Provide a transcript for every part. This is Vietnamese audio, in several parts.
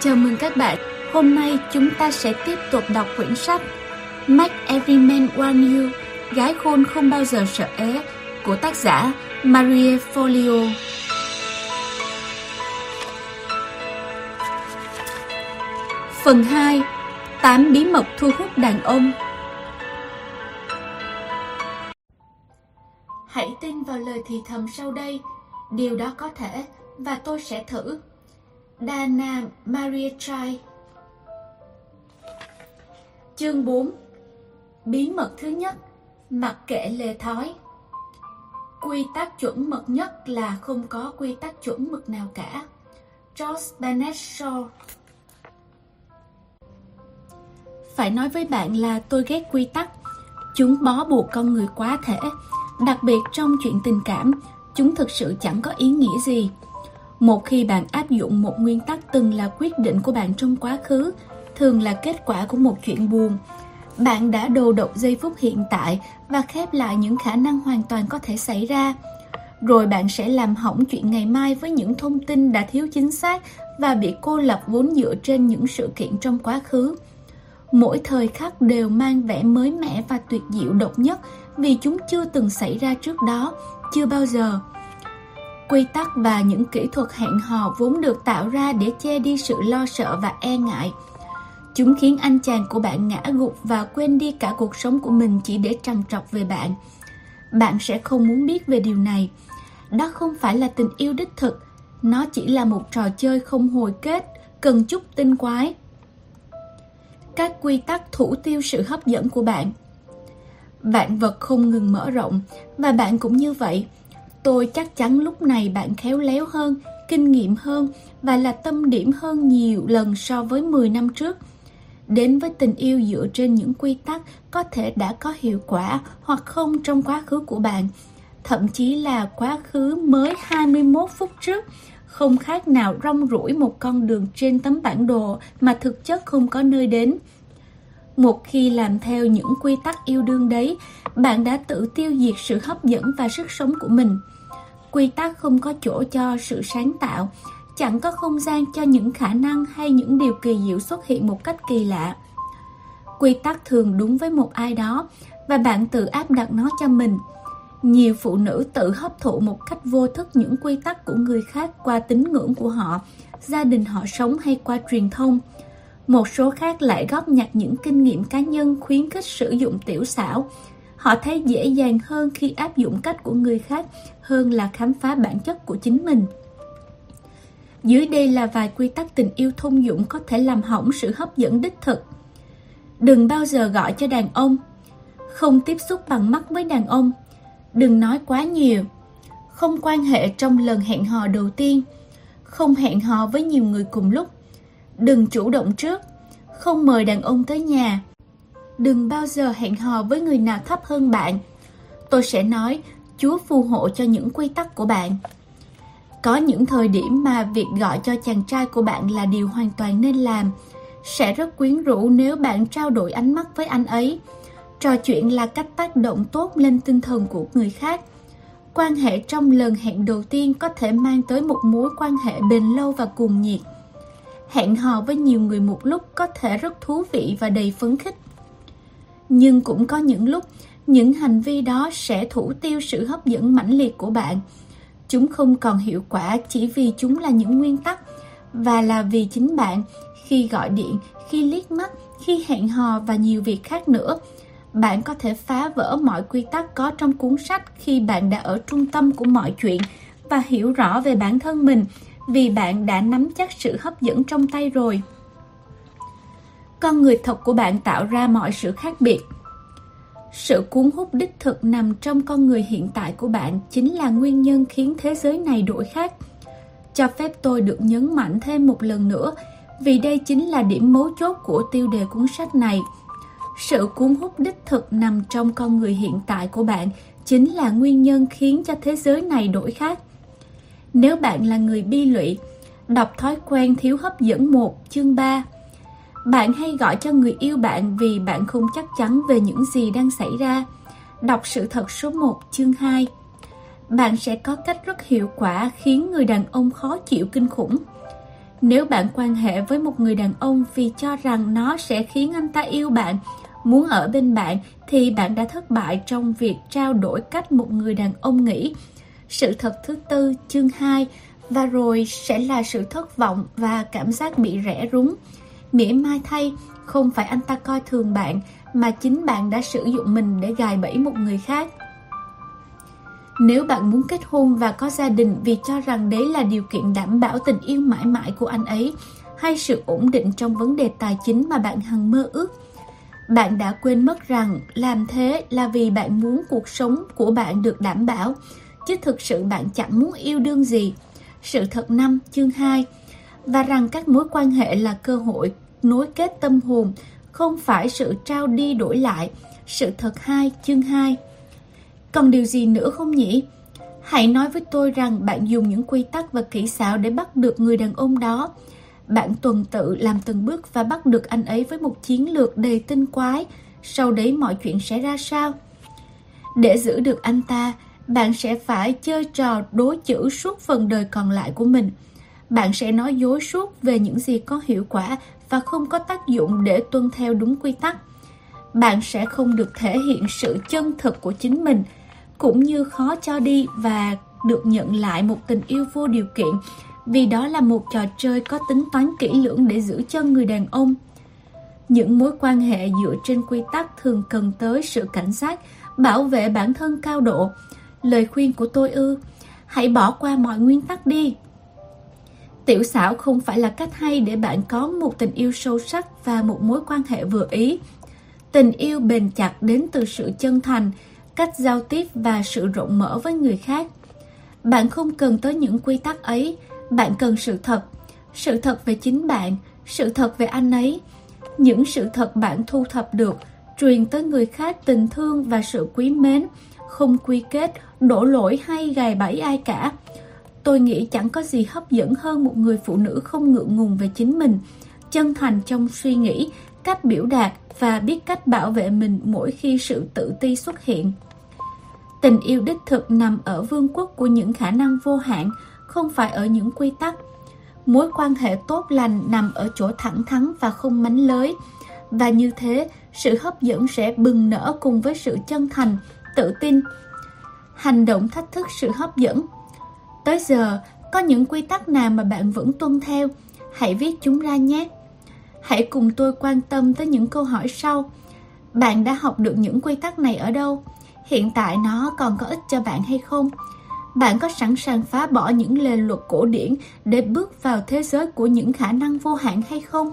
Chào mừng các bạn. Hôm nay chúng ta sẽ tiếp tục đọc quyển sách Make Every Man Want You, Gái khôn không bao giờ sợ é của tác giả Marie Folio. Phần 2 8 bí mật thu hút đàn ông Hãy tin vào lời thì thầm sau đây Điều đó có thể và tôi sẽ thử Dana Maria Trai. Chương 4 Bí mật thứ nhất, Mặc kệ lề thói. Quy tắc chuẩn mực nhất là không có quy tắc chuẩn mực nào cả. George Bernard Shaw. Phải nói với bạn là tôi ghét quy tắc. Chúng bó buộc con người quá thể. Đặc biệt trong chuyện tình cảm, Chúng thực sự chẳng có ý nghĩa gì một khi bạn áp dụng một nguyên tắc từng là quyết định của bạn trong quá khứ, thường là kết quả của một chuyện buồn. Bạn đã đồ độc giây phút hiện tại và khép lại những khả năng hoàn toàn có thể xảy ra. Rồi bạn sẽ làm hỏng chuyện ngày mai với những thông tin đã thiếu chính xác và bị cô lập vốn dựa trên những sự kiện trong quá khứ. Mỗi thời khắc đều mang vẻ mới mẻ và tuyệt diệu độc nhất vì chúng chưa từng xảy ra trước đó, chưa bao giờ quy tắc và những kỹ thuật hẹn hò vốn được tạo ra để che đi sự lo sợ và e ngại. Chúng khiến anh chàng của bạn ngã gục và quên đi cả cuộc sống của mình chỉ để trằn trọc về bạn. Bạn sẽ không muốn biết về điều này. Đó không phải là tình yêu đích thực. Nó chỉ là một trò chơi không hồi kết, cần chút tinh quái. Các quy tắc thủ tiêu sự hấp dẫn của bạn. Vạn vật không ngừng mở rộng, và bạn cũng như vậy. Tôi chắc chắn lúc này bạn khéo léo hơn, kinh nghiệm hơn và là tâm điểm hơn nhiều lần so với 10 năm trước. Đến với tình yêu dựa trên những quy tắc có thể đã có hiệu quả hoặc không trong quá khứ của bạn, thậm chí là quá khứ mới 21 phút trước, không khác nào rong ruổi một con đường trên tấm bản đồ mà thực chất không có nơi đến. Một khi làm theo những quy tắc yêu đương đấy, bạn đã tự tiêu diệt sự hấp dẫn và sức sống của mình quy tắc không có chỗ cho sự sáng tạo, chẳng có không gian cho những khả năng hay những điều kỳ diệu xuất hiện một cách kỳ lạ. Quy tắc thường đúng với một ai đó, và bạn tự áp đặt nó cho mình. Nhiều phụ nữ tự hấp thụ một cách vô thức những quy tắc của người khác qua tín ngưỡng của họ, gia đình họ sống hay qua truyền thông. Một số khác lại góp nhặt những kinh nghiệm cá nhân khuyến khích sử dụng tiểu xảo họ thấy dễ dàng hơn khi áp dụng cách của người khác hơn là khám phá bản chất của chính mình. Dưới đây là vài quy tắc tình yêu thông dụng có thể làm hỏng sự hấp dẫn đích thực. Đừng bao giờ gọi cho đàn ông. Không tiếp xúc bằng mắt với đàn ông. Đừng nói quá nhiều. Không quan hệ trong lần hẹn hò đầu tiên. Không hẹn hò với nhiều người cùng lúc. Đừng chủ động trước. Không mời đàn ông tới nhà đừng bao giờ hẹn hò với người nào thấp hơn bạn. Tôi sẽ nói, Chúa phù hộ cho những quy tắc của bạn. Có những thời điểm mà việc gọi cho chàng trai của bạn là điều hoàn toàn nên làm. Sẽ rất quyến rũ nếu bạn trao đổi ánh mắt với anh ấy. Trò chuyện là cách tác động tốt lên tinh thần của người khác. Quan hệ trong lần hẹn đầu tiên có thể mang tới một mối quan hệ bền lâu và cuồng nhiệt. Hẹn hò với nhiều người một lúc có thể rất thú vị và đầy phấn khích nhưng cũng có những lúc, những hành vi đó sẽ thủ tiêu sự hấp dẫn mãnh liệt của bạn. Chúng không còn hiệu quả chỉ vì chúng là những nguyên tắc, và là vì chính bạn, khi gọi điện, khi liếc mắt, khi hẹn hò và nhiều việc khác nữa. Bạn có thể phá vỡ mọi quy tắc có trong cuốn sách khi bạn đã ở trung tâm của mọi chuyện và hiểu rõ về bản thân mình, vì bạn đã nắm chắc sự hấp dẫn trong tay rồi con người thật của bạn tạo ra mọi sự khác biệt. Sự cuốn hút đích thực nằm trong con người hiện tại của bạn chính là nguyên nhân khiến thế giới này đổi khác. Cho phép tôi được nhấn mạnh thêm một lần nữa, vì đây chính là điểm mấu chốt của tiêu đề cuốn sách này. Sự cuốn hút đích thực nằm trong con người hiện tại của bạn chính là nguyên nhân khiến cho thế giới này đổi khác. Nếu bạn là người bi lụy, đọc thói quen thiếu hấp dẫn một chương 3 bạn hay gọi cho người yêu bạn vì bạn không chắc chắn về những gì đang xảy ra. Đọc sự thật số 1 chương 2 Bạn sẽ có cách rất hiệu quả khiến người đàn ông khó chịu kinh khủng. Nếu bạn quan hệ với một người đàn ông vì cho rằng nó sẽ khiến anh ta yêu bạn, muốn ở bên bạn thì bạn đã thất bại trong việc trao đổi cách một người đàn ông nghĩ. Sự thật thứ tư, chương 2, và rồi sẽ là sự thất vọng và cảm giác bị rẻ rúng. Mỉa mai thay, không phải anh ta coi thường bạn, mà chính bạn đã sử dụng mình để gài bẫy một người khác. Nếu bạn muốn kết hôn và có gia đình vì cho rằng đấy là điều kiện đảm bảo tình yêu mãi mãi của anh ấy, hay sự ổn định trong vấn đề tài chính mà bạn hằng mơ ước, bạn đã quên mất rằng làm thế là vì bạn muốn cuộc sống của bạn được đảm bảo, chứ thực sự bạn chẳng muốn yêu đương gì. Sự thật năm chương 2 và rằng các mối quan hệ là cơ hội nối kết tâm hồn, không phải sự trao đi đổi lại. Sự thật 2 chương 2 Còn điều gì nữa không nhỉ? Hãy nói với tôi rằng bạn dùng những quy tắc và kỹ xảo để bắt được người đàn ông đó. Bạn tuần tự làm từng bước và bắt được anh ấy với một chiến lược đầy tinh quái. Sau đấy mọi chuyện sẽ ra sao? Để giữ được anh ta, bạn sẽ phải chơi trò đối chữ suốt phần đời còn lại của mình. Bạn sẽ nói dối suốt về những gì có hiệu quả và không có tác dụng để tuân theo đúng quy tắc. Bạn sẽ không được thể hiện sự chân thực của chính mình, cũng như khó cho đi và được nhận lại một tình yêu vô điều kiện vì đó là một trò chơi có tính toán kỹ lưỡng để giữ chân người đàn ông. Những mối quan hệ dựa trên quy tắc thường cần tới sự cảnh giác, bảo vệ bản thân cao độ. Lời khuyên của tôi ư, hãy bỏ qua mọi nguyên tắc đi. Tiểu xảo không phải là cách hay để bạn có một tình yêu sâu sắc và một mối quan hệ vừa ý. Tình yêu bền chặt đến từ sự chân thành, cách giao tiếp và sự rộng mở với người khác. Bạn không cần tới những quy tắc ấy, bạn cần sự thật, sự thật về chính bạn, sự thật về anh ấy. Những sự thật bạn thu thập được, truyền tới người khác tình thương và sự quý mến, không quy kết, đổ lỗi hay gài bẫy ai cả. Tôi nghĩ chẳng có gì hấp dẫn hơn một người phụ nữ không ngượng ngùng về chính mình, chân thành trong suy nghĩ, cách biểu đạt và biết cách bảo vệ mình mỗi khi sự tự ti xuất hiện. Tình yêu đích thực nằm ở vương quốc của những khả năng vô hạn, không phải ở những quy tắc. Mối quan hệ tốt lành nằm ở chỗ thẳng thắn và không mánh lới. Và như thế, sự hấp dẫn sẽ bừng nở cùng với sự chân thành, tự tin. Hành động thách thức sự hấp dẫn. Tới giờ, có những quy tắc nào mà bạn vẫn tuân theo? Hãy viết chúng ra nhé. Hãy cùng tôi quan tâm tới những câu hỏi sau. Bạn đã học được những quy tắc này ở đâu? Hiện tại nó còn có ích cho bạn hay không? Bạn có sẵn sàng phá bỏ những lề luật cổ điển để bước vào thế giới của những khả năng vô hạn hay không?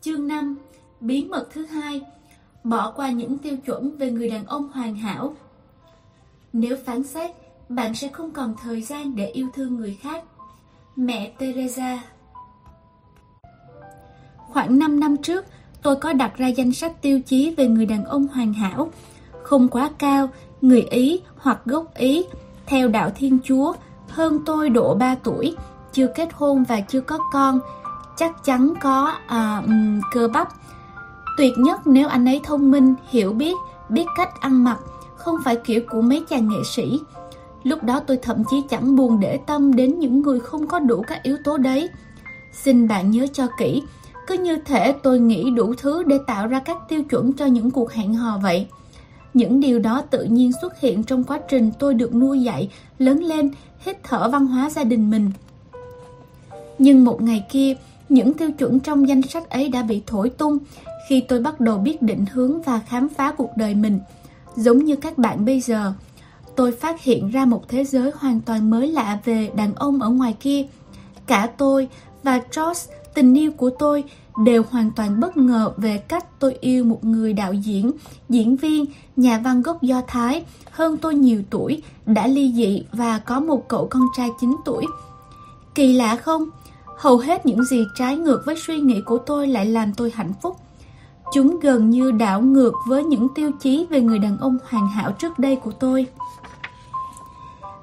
Chương 5 Bí mật thứ hai Bỏ qua những tiêu chuẩn về người đàn ông hoàn hảo Nếu phán xét, bạn sẽ không còn thời gian để yêu thương người khác. Mẹ Teresa Khoảng 5 năm trước, tôi có đặt ra danh sách tiêu chí về người đàn ông hoàn hảo. Không quá cao, người Ý hoặc gốc Ý, theo đạo Thiên Chúa, hơn tôi độ 3 tuổi, chưa kết hôn và chưa có con, chắc chắn có à, cơ bắp. Tuyệt nhất nếu anh ấy thông minh, hiểu biết, biết cách ăn mặc, không phải kiểu của mấy chàng nghệ sĩ. Lúc đó tôi thậm chí chẳng buồn để tâm đến những người không có đủ các yếu tố đấy. Xin bạn nhớ cho kỹ, cứ như thể tôi nghĩ đủ thứ để tạo ra các tiêu chuẩn cho những cuộc hẹn hò vậy. Những điều đó tự nhiên xuất hiện trong quá trình tôi được nuôi dạy, lớn lên, hít thở văn hóa gia đình mình. Nhưng một ngày kia, những tiêu chuẩn trong danh sách ấy đã bị thổi tung khi tôi bắt đầu biết định hướng và khám phá cuộc đời mình. Giống như các bạn bây giờ, tôi phát hiện ra một thế giới hoàn toàn mới lạ về đàn ông ở ngoài kia. Cả tôi và Josh, tình yêu của tôi, đều hoàn toàn bất ngờ về cách tôi yêu một người đạo diễn, diễn viên, nhà văn gốc Do Thái, hơn tôi nhiều tuổi, đã ly dị và có một cậu con trai 9 tuổi. Kỳ lạ không? Hầu hết những gì trái ngược với suy nghĩ của tôi lại làm tôi hạnh phúc. Chúng gần như đảo ngược với những tiêu chí về người đàn ông hoàn hảo trước đây của tôi.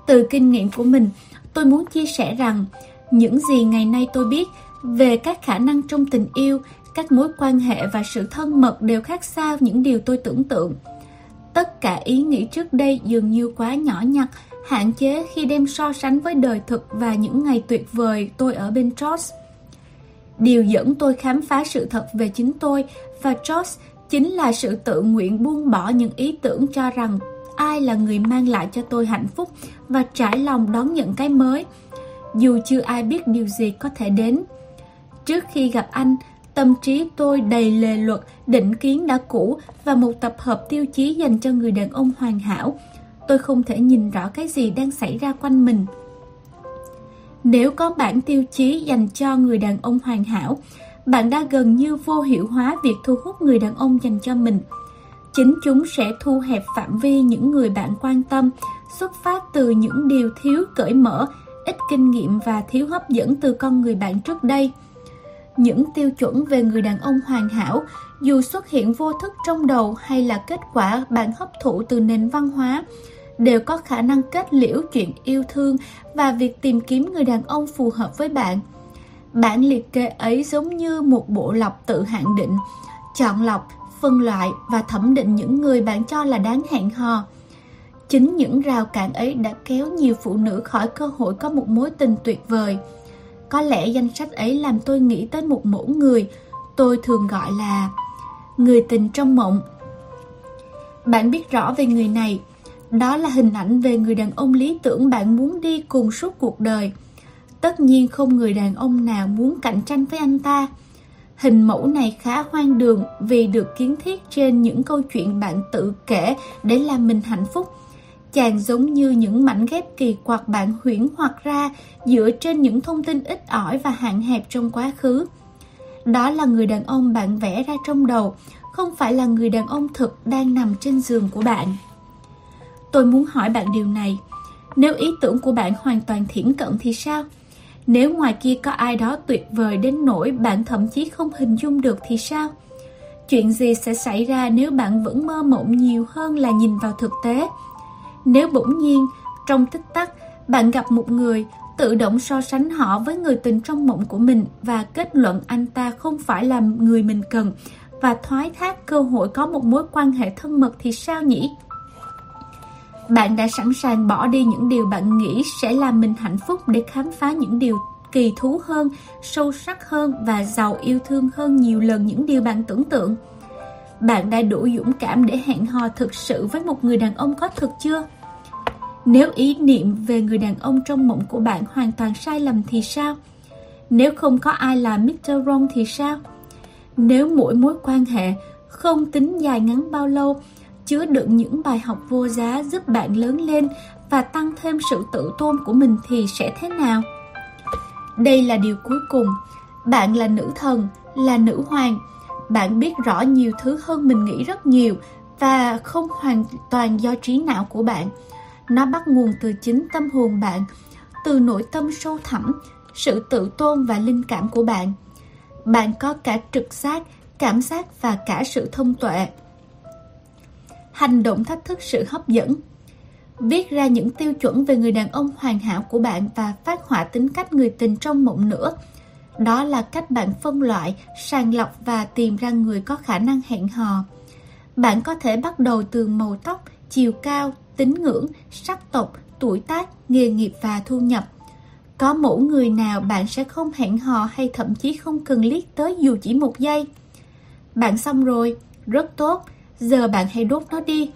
Từ kinh nghiệm của mình, tôi muốn chia sẻ rằng những gì ngày nay tôi biết về các khả năng trong tình yêu, các mối quan hệ và sự thân mật đều khác xa những điều tôi tưởng tượng. Tất cả ý nghĩ trước đây dường như quá nhỏ nhặt, hạn chế khi đem so sánh với đời thực và những ngày tuyệt vời tôi ở bên Josh. Điều dẫn tôi khám phá sự thật về chính tôi và Josh chính là sự tự nguyện buông bỏ những ý tưởng cho rằng ai là người mang lại cho tôi hạnh phúc và trải lòng đón nhận cái mới, dù chưa ai biết điều gì có thể đến. Trước khi gặp anh, tâm trí tôi đầy lề luật, định kiến đã cũ và một tập hợp tiêu chí dành cho người đàn ông hoàn hảo. Tôi không thể nhìn rõ cái gì đang xảy ra quanh mình. Nếu có bản tiêu chí dành cho người đàn ông hoàn hảo, bạn đã gần như vô hiệu hóa việc thu hút người đàn ông dành cho mình. Chính chúng sẽ thu hẹp phạm vi những người bạn quan tâm, xuất phát từ những điều thiếu cởi mở, ít kinh nghiệm và thiếu hấp dẫn từ con người bạn trước đây. Những tiêu chuẩn về người đàn ông hoàn hảo, dù xuất hiện vô thức trong đầu hay là kết quả bạn hấp thụ từ nền văn hóa, đều có khả năng kết liễu chuyện yêu thương và việc tìm kiếm người đàn ông phù hợp với bạn. Bản liệt kê ấy giống như một bộ lọc tự hạn định, chọn lọc, phân loại và thẩm định những người bạn cho là đáng hẹn hò. Chính những rào cản ấy đã kéo nhiều phụ nữ khỏi cơ hội có một mối tình tuyệt vời. Có lẽ danh sách ấy làm tôi nghĩ tới một mẫu người, tôi thường gọi là người tình trong mộng. Bạn biết rõ về người này, đó là hình ảnh về người đàn ông lý tưởng bạn muốn đi cùng suốt cuộc đời. Tất nhiên không người đàn ông nào muốn cạnh tranh với anh ta. Hình mẫu này khá hoang đường vì được kiến thiết trên những câu chuyện bạn tự kể để làm mình hạnh phúc. Chàng giống như những mảnh ghép kỳ quặc bạn huyễn hoặc ra dựa trên những thông tin ít ỏi và hạn hẹp trong quá khứ. Đó là người đàn ông bạn vẽ ra trong đầu, không phải là người đàn ông thực đang nằm trên giường của bạn. Tôi muốn hỏi bạn điều này. Nếu ý tưởng của bạn hoàn toàn thiển cận thì sao? Nếu ngoài kia có ai đó tuyệt vời đến nỗi bạn thậm chí không hình dung được thì sao? Chuyện gì sẽ xảy ra nếu bạn vẫn mơ mộng nhiều hơn là nhìn vào thực tế? Nếu bỗng nhiên, trong tích tắc, bạn gặp một người, tự động so sánh họ với người tình trong mộng của mình và kết luận anh ta không phải là người mình cần và thoái thác cơ hội có một mối quan hệ thân mật thì sao nhỉ? Bạn đã sẵn sàng bỏ đi những điều bạn nghĩ sẽ làm mình hạnh phúc để khám phá những điều kỳ thú hơn, sâu sắc hơn và giàu yêu thương hơn nhiều lần những điều bạn tưởng tượng. Bạn đã đủ dũng cảm để hẹn hò thực sự với một người đàn ông có thực chưa? Nếu ý niệm về người đàn ông trong mộng của bạn hoàn toàn sai lầm thì sao? Nếu không có ai là Mr. Wrong thì sao? Nếu mỗi mối quan hệ không tính dài ngắn bao lâu chứa đựng những bài học vô giá giúp bạn lớn lên và tăng thêm sự tự tôn của mình thì sẽ thế nào? Đây là điều cuối cùng. Bạn là nữ thần, là nữ hoàng. Bạn biết rõ nhiều thứ hơn mình nghĩ rất nhiều và không hoàn toàn do trí não của bạn. Nó bắt nguồn từ chính tâm hồn bạn, từ nội tâm sâu thẳm, sự tự tôn và linh cảm của bạn. Bạn có cả trực giác, cảm giác và cả sự thông tuệ hành động thách thức sự hấp dẫn. Viết ra những tiêu chuẩn về người đàn ông hoàn hảo của bạn và phát họa tính cách người tình trong mộng nữa. Đó là cách bạn phân loại, sàng lọc và tìm ra người có khả năng hẹn hò. Bạn có thể bắt đầu từ màu tóc, chiều cao, tính ngưỡng, sắc tộc, tuổi tác, nghề nghiệp và thu nhập. Có mẫu người nào bạn sẽ không hẹn hò hay thậm chí không cần liếc tới dù chỉ một giây. Bạn xong rồi, rất tốt, giờ bạn hãy đốt nó đi.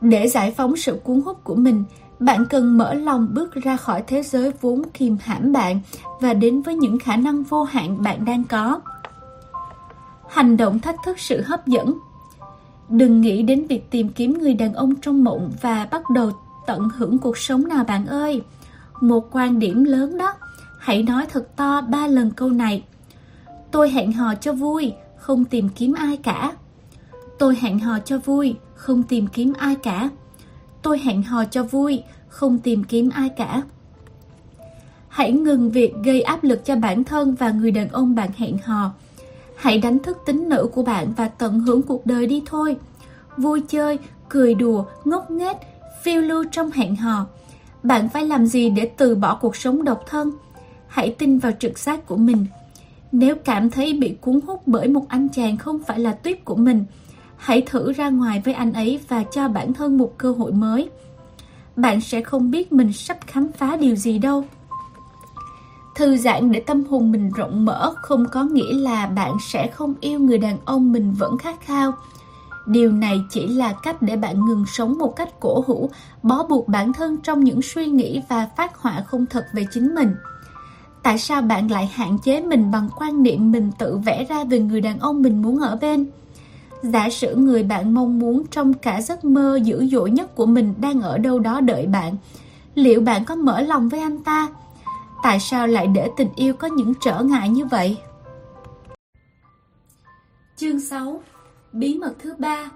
Để giải phóng sự cuốn hút của mình, bạn cần mở lòng bước ra khỏi thế giới vốn kìm hãm bạn và đến với những khả năng vô hạn bạn đang có. Hành động thách thức sự hấp dẫn Đừng nghĩ đến việc tìm kiếm người đàn ông trong mộng và bắt đầu tận hưởng cuộc sống nào bạn ơi. Một quan điểm lớn đó, hãy nói thật to ba lần câu này. Tôi hẹn hò cho vui, không tìm kiếm ai cả. Tôi hẹn hò cho vui, không tìm kiếm ai cả. Tôi hẹn hò cho vui, không tìm kiếm ai cả. Hãy ngừng việc gây áp lực cho bản thân và người đàn ông bạn hẹn hò. Hãy đánh thức tính nữ của bạn và tận hưởng cuộc đời đi thôi. Vui chơi, cười đùa, ngốc nghếch, phiêu lưu trong hẹn hò. Bạn phải làm gì để từ bỏ cuộc sống độc thân? Hãy tin vào trực giác của mình. Nếu cảm thấy bị cuốn hút bởi một anh chàng không phải là tuyết của mình, Hãy thử ra ngoài với anh ấy và cho bản thân một cơ hội mới. Bạn sẽ không biết mình sắp khám phá điều gì đâu. Thư giãn để tâm hồn mình rộng mở không có nghĩa là bạn sẽ không yêu người đàn ông mình vẫn khát khao. Điều này chỉ là cách để bạn ngừng sống một cách cổ hủ, bó buộc bản thân trong những suy nghĩ và phát họa không thật về chính mình. Tại sao bạn lại hạn chế mình bằng quan niệm mình tự vẽ ra về người đàn ông mình muốn ở bên? Giả sử người bạn mong muốn trong cả giấc mơ dữ dội nhất của mình đang ở đâu đó đợi bạn, liệu bạn có mở lòng với anh ta? Tại sao lại để tình yêu có những trở ngại như vậy? Chương 6 Bí mật thứ ba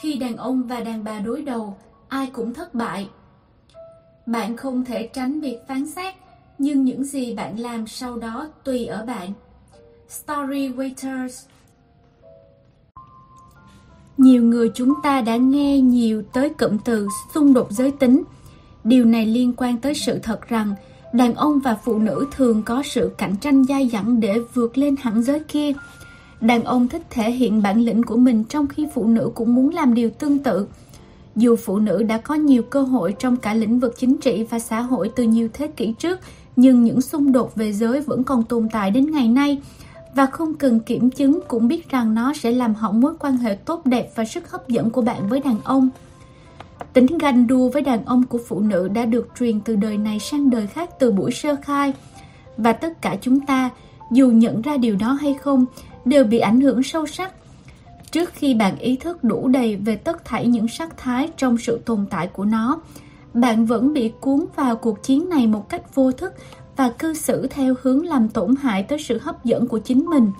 Khi đàn ông và đàn bà đối đầu, ai cũng thất bại. Bạn không thể tránh việc phán xét, nhưng những gì bạn làm sau đó tùy ở bạn. Story Waiters nhiều người chúng ta đã nghe nhiều tới cụm từ xung đột giới tính. Điều này liên quan tới sự thật rằng đàn ông và phụ nữ thường có sự cạnh tranh dai dẳng để vượt lên hẳn giới kia. Đàn ông thích thể hiện bản lĩnh của mình trong khi phụ nữ cũng muốn làm điều tương tự. Dù phụ nữ đã có nhiều cơ hội trong cả lĩnh vực chính trị và xã hội từ nhiều thế kỷ trước, nhưng những xung đột về giới vẫn còn tồn tại đến ngày nay và không cần kiểm chứng cũng biết rằng nó sẽ làm hỏng mối quan hệ tốt đẹp và sức hấp dẫn của bạn với đàn ông. Tính ganh đua với đàn ông của phụ nữ đã được truyền từ đời này sang đời khác từ buổi sơ khai. Và tất cả chúng ta, dù nhận ra điều đó hay không, đều bị ảnh hưởng sâu sắc. Trước khi bạn ý thức đủ đầy về tất thảy những sắc thái trong sự tồn tại của nó, bạn vẫn bị cuốn vào cuộc chiến này một cách vô thức và cư xử theo hướng làm tổn hại tới sự hấp dẫn của chính mình.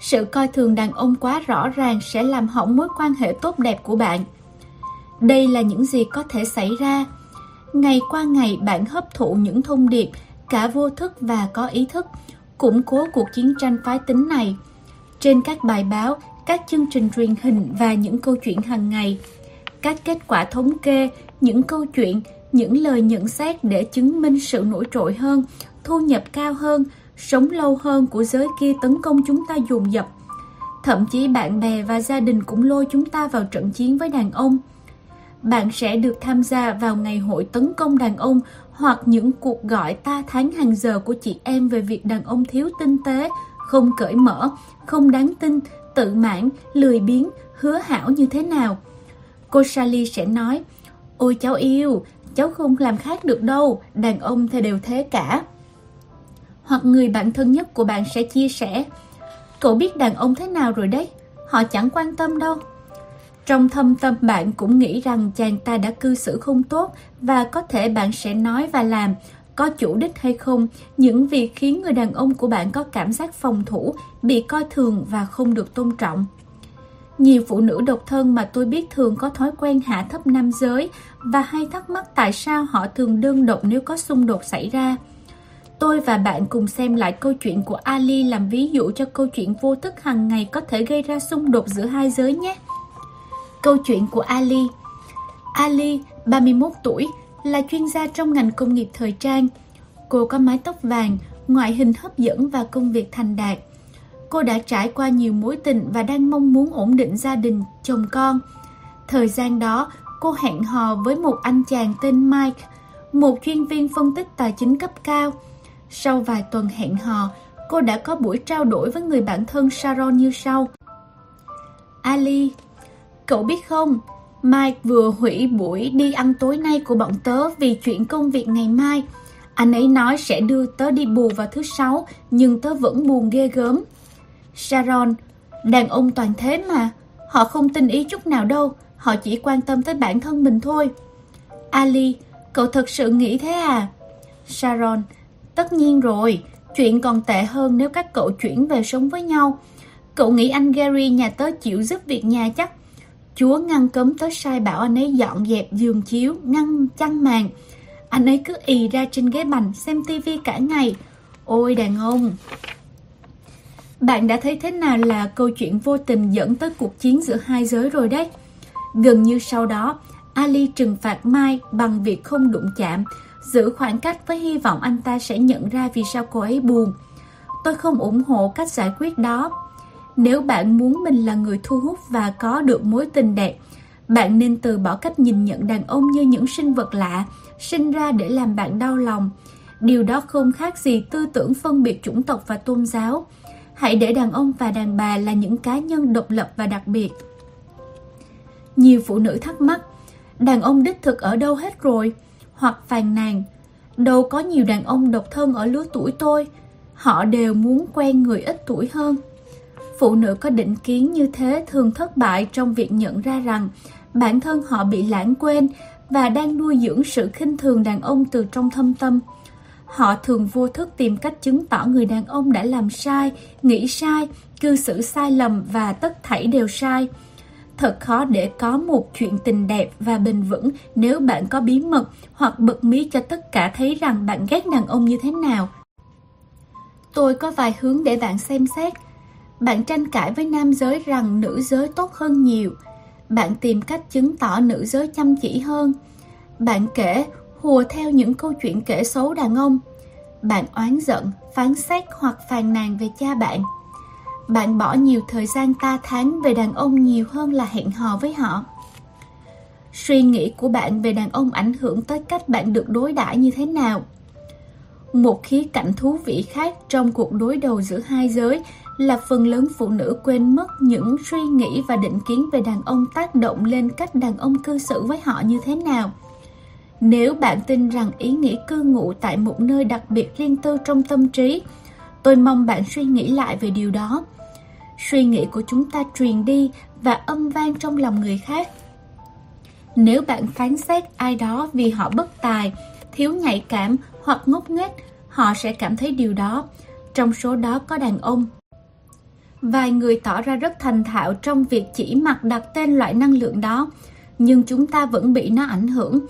Sự coi thường đàn ông quá rõ ràng sẽ làm hỏng mối quan hệ tốt đẹp của bạn. Đây là những gì có thể xảy ra. Ngày qua ngày bạn hấp thụ những thông điệp cả vô thức và có ý thức, củng cố cuộc chiến tranh phái tính này. Trên các bài báo, các chương trình truyền hình và những câu chuyện hàng ngày, các kết quả thống kê, những câu chuyện, những lời nhận xét để chứng minh sự nổi trội hơn, thu nhập cao hơn, sống lâu hơn của giới kia tấn công chúng ta dồn dập. Thậm chí bạn bè và gia đình cũng lôi chúng ta vào trận chiến với đàn ông bạn sẽ được tham gia vào ngày hội tấn công đàn ông hoặc những cuộc gọi ta tháng hàng giờ của chị em về việc đàn ông thiếu tinh tế, không cởi mở, không đáng tin, tự mãn, lười biếng, hứa hảo như thế nào. Cô Sally sẽ nói, Ôi cháu yêu, cháu không làm khác được đâu, đàn ông thì đều thế cả. Hoặc người bạn thân nhất của bạn sẽ chia sẻ, Cậu biết đàn ông thế nào rồi đấy, họ chẳng quan tâm đâu. Trong thâm tâm bạn cũng nghĩ rằng chàng ta đã cư xử không tốt và có thể bạn sẽ nói và làm, có chủ đích hay không, những việc khiến người đàn ông của bạn có cảm giác phòng thủ, bị coi thường và không được tôn trọng. Nhiều phụ nữ độc thân mà tôi biết thường có thói quen hạ thấp nam giới và hay thắc mắc tại sao họ thường đơn độc nếu có xung đột xảy ra. Tôi và bạn cùng xem lại câu chuyện của Ali làm ví dụ cho câu chuyện vô thức hàng ngày có thể gây ra xung đột giữa hai giới nhé. Câu chuyện của Ali Ali, 31 tuổi, là chuyên gia trong ngành công nghiệp thời trang. Cô có mái tóc vàng, ngoại hình hấp dẫn và công việc thành đạt. Cô đã trải qua nhiều mối tình và đang mong muốn ổn định gia đình, chồng con. Thời gian đó, cô hẹn hò với một anh chàng tên Mike, một chuyên viên phân tích tài chính cấp cao. Sau vài tuần hẹn hò, cô đã có buổi trao đổi với người bạn thân Sharon như sau. Ali, Cậu biết không, Mike vừa hủy buổi đi ăn tối nay của bọn tớ vì chuyện công việc ngày mai. Anh ấy nói sẽ đưa tớ đi bù vào thứ sáu, nhưng tớ vẫn buồn ghê gớm. Sharon, đàn ông toàn thế mà, họ không tin ý chút nào đâu, họ chỉ quan tâm tới bản thân mình thôi. Ali, cậu thật sự nghĩ thế à? Sharon, tất nhiên rồi, chuyện còn tệ hơn nếu các cậu chuyển về sống với nhau. Cậu nghĩ anh Gary nhà tớ chịu giúp việc nhà chắc Chúa ngăn cấm tớ sai bảo anh ấy dọn dẹp giường chiếu, ngăn chăn màn. Anh ấy cứ ì ra trên ghế bành xem tivi cả ngày. Ôi đàn ông! Bạn đã thấy thế nào là câu chuyện vô tình dẫn tới cuộc chiến giữa hai giới rồi đấy. Gần như sau đó, Ali trừng phạt Mai bằng việc không đụng chạm, giữ khoảng cách với hy vọng anh ta sẽ nhận ra vì sao cô ấy buồn. Tôi không ủng hộ cách giải quyết đó. Nếu bạn muốn mình là người thu hút và có được mối tình đẹp, bạn nên từ bỏ cách nhìn nhận đàn ông như những sinh vật lạ, sinh ra để làm bạn đau lòng. Điều đó không khác gì tư tưởng phân biệt chủng tộc và tôn giáo. Hãy để đàn ông và đàn bà là những cá nhân độc lập và đặc biệt. Nhiều phụ nữ thắc mắc, đàn ông đích thực ở đâu hết rồi? Hoặc phàn nàn, đâu có nhiều đàn ông độc thân ở lứa tuổi tôi, họ đều muốn quen người ít tuổi hơn. Phụ nữ có định kiến như thế thường thất bại trong việc nhận ra rằng bản thân họ bị lãng quên và đang nuôi dưỡng sự khinh thường đàn ông từ trong thâm tâm. Họ thường vô thức tìm cách chứng tỏ người đàn ông đã làm sai, nghĩ sai, cư xử sai lầm và tất thảy đều sai. Thật khó để có một chuyện tình đẹp và bền vững nếu bạn có bí mật hoặc bật mí cho tất cả thấy rằng bạn ghét đàn ông như thế nào. Tôi có vài hướng để bạn xem xét. Bạn tranh cãi với nam giới rằng nữ giới tốt hơn nhiều. Bạn tìm cách chứng tỏ nữ giới chăm chỉ hơn. Bạn kể, hùa theo những câu chuyện kể xấu đàn ông. Bạn oán giận, phán xét hoặc phàn nàn về cha bạn. Bạn bỏ nhiều thời gian ta tháng về đàn ông nhiều hơn là hẹn hò với họ. Suy nghĩ của bạn về đàn ông ảnh hưởng tới cách bạn được đối đãi như thế nào. Một khía cạnh thú vị khác trong cuộc đối đầu giữa hai giới là phần lớn phụ nữ quên mất những suy nghĩ và định kiến về đàn ông tác động lên cách đàn ông cư xử với họ như thế nào. Nếu bạn tin rằng ý nghĩ cư ngụ tại một nơi đặc biệt riêng tư trong tâm trí, tôi mong bạn suy nghĩ lại về điều đó. Suy nghĩ của chúng ta truyền đi và âm vang trong lòng người khác. Nếu bạn phán xét ai đó vì họ bất tài, thiếu nhạy cảm hoặc ngốc nghếch, họ sẽ cảm thấy điều đó. Trong số đó có đàn ông. Vài người tỏ ra rất thành thạo trong việc chỉ mặc đặt tên loại năng lượng đó, nhưng chúng ta vẫn bị nó ảnh hưởng.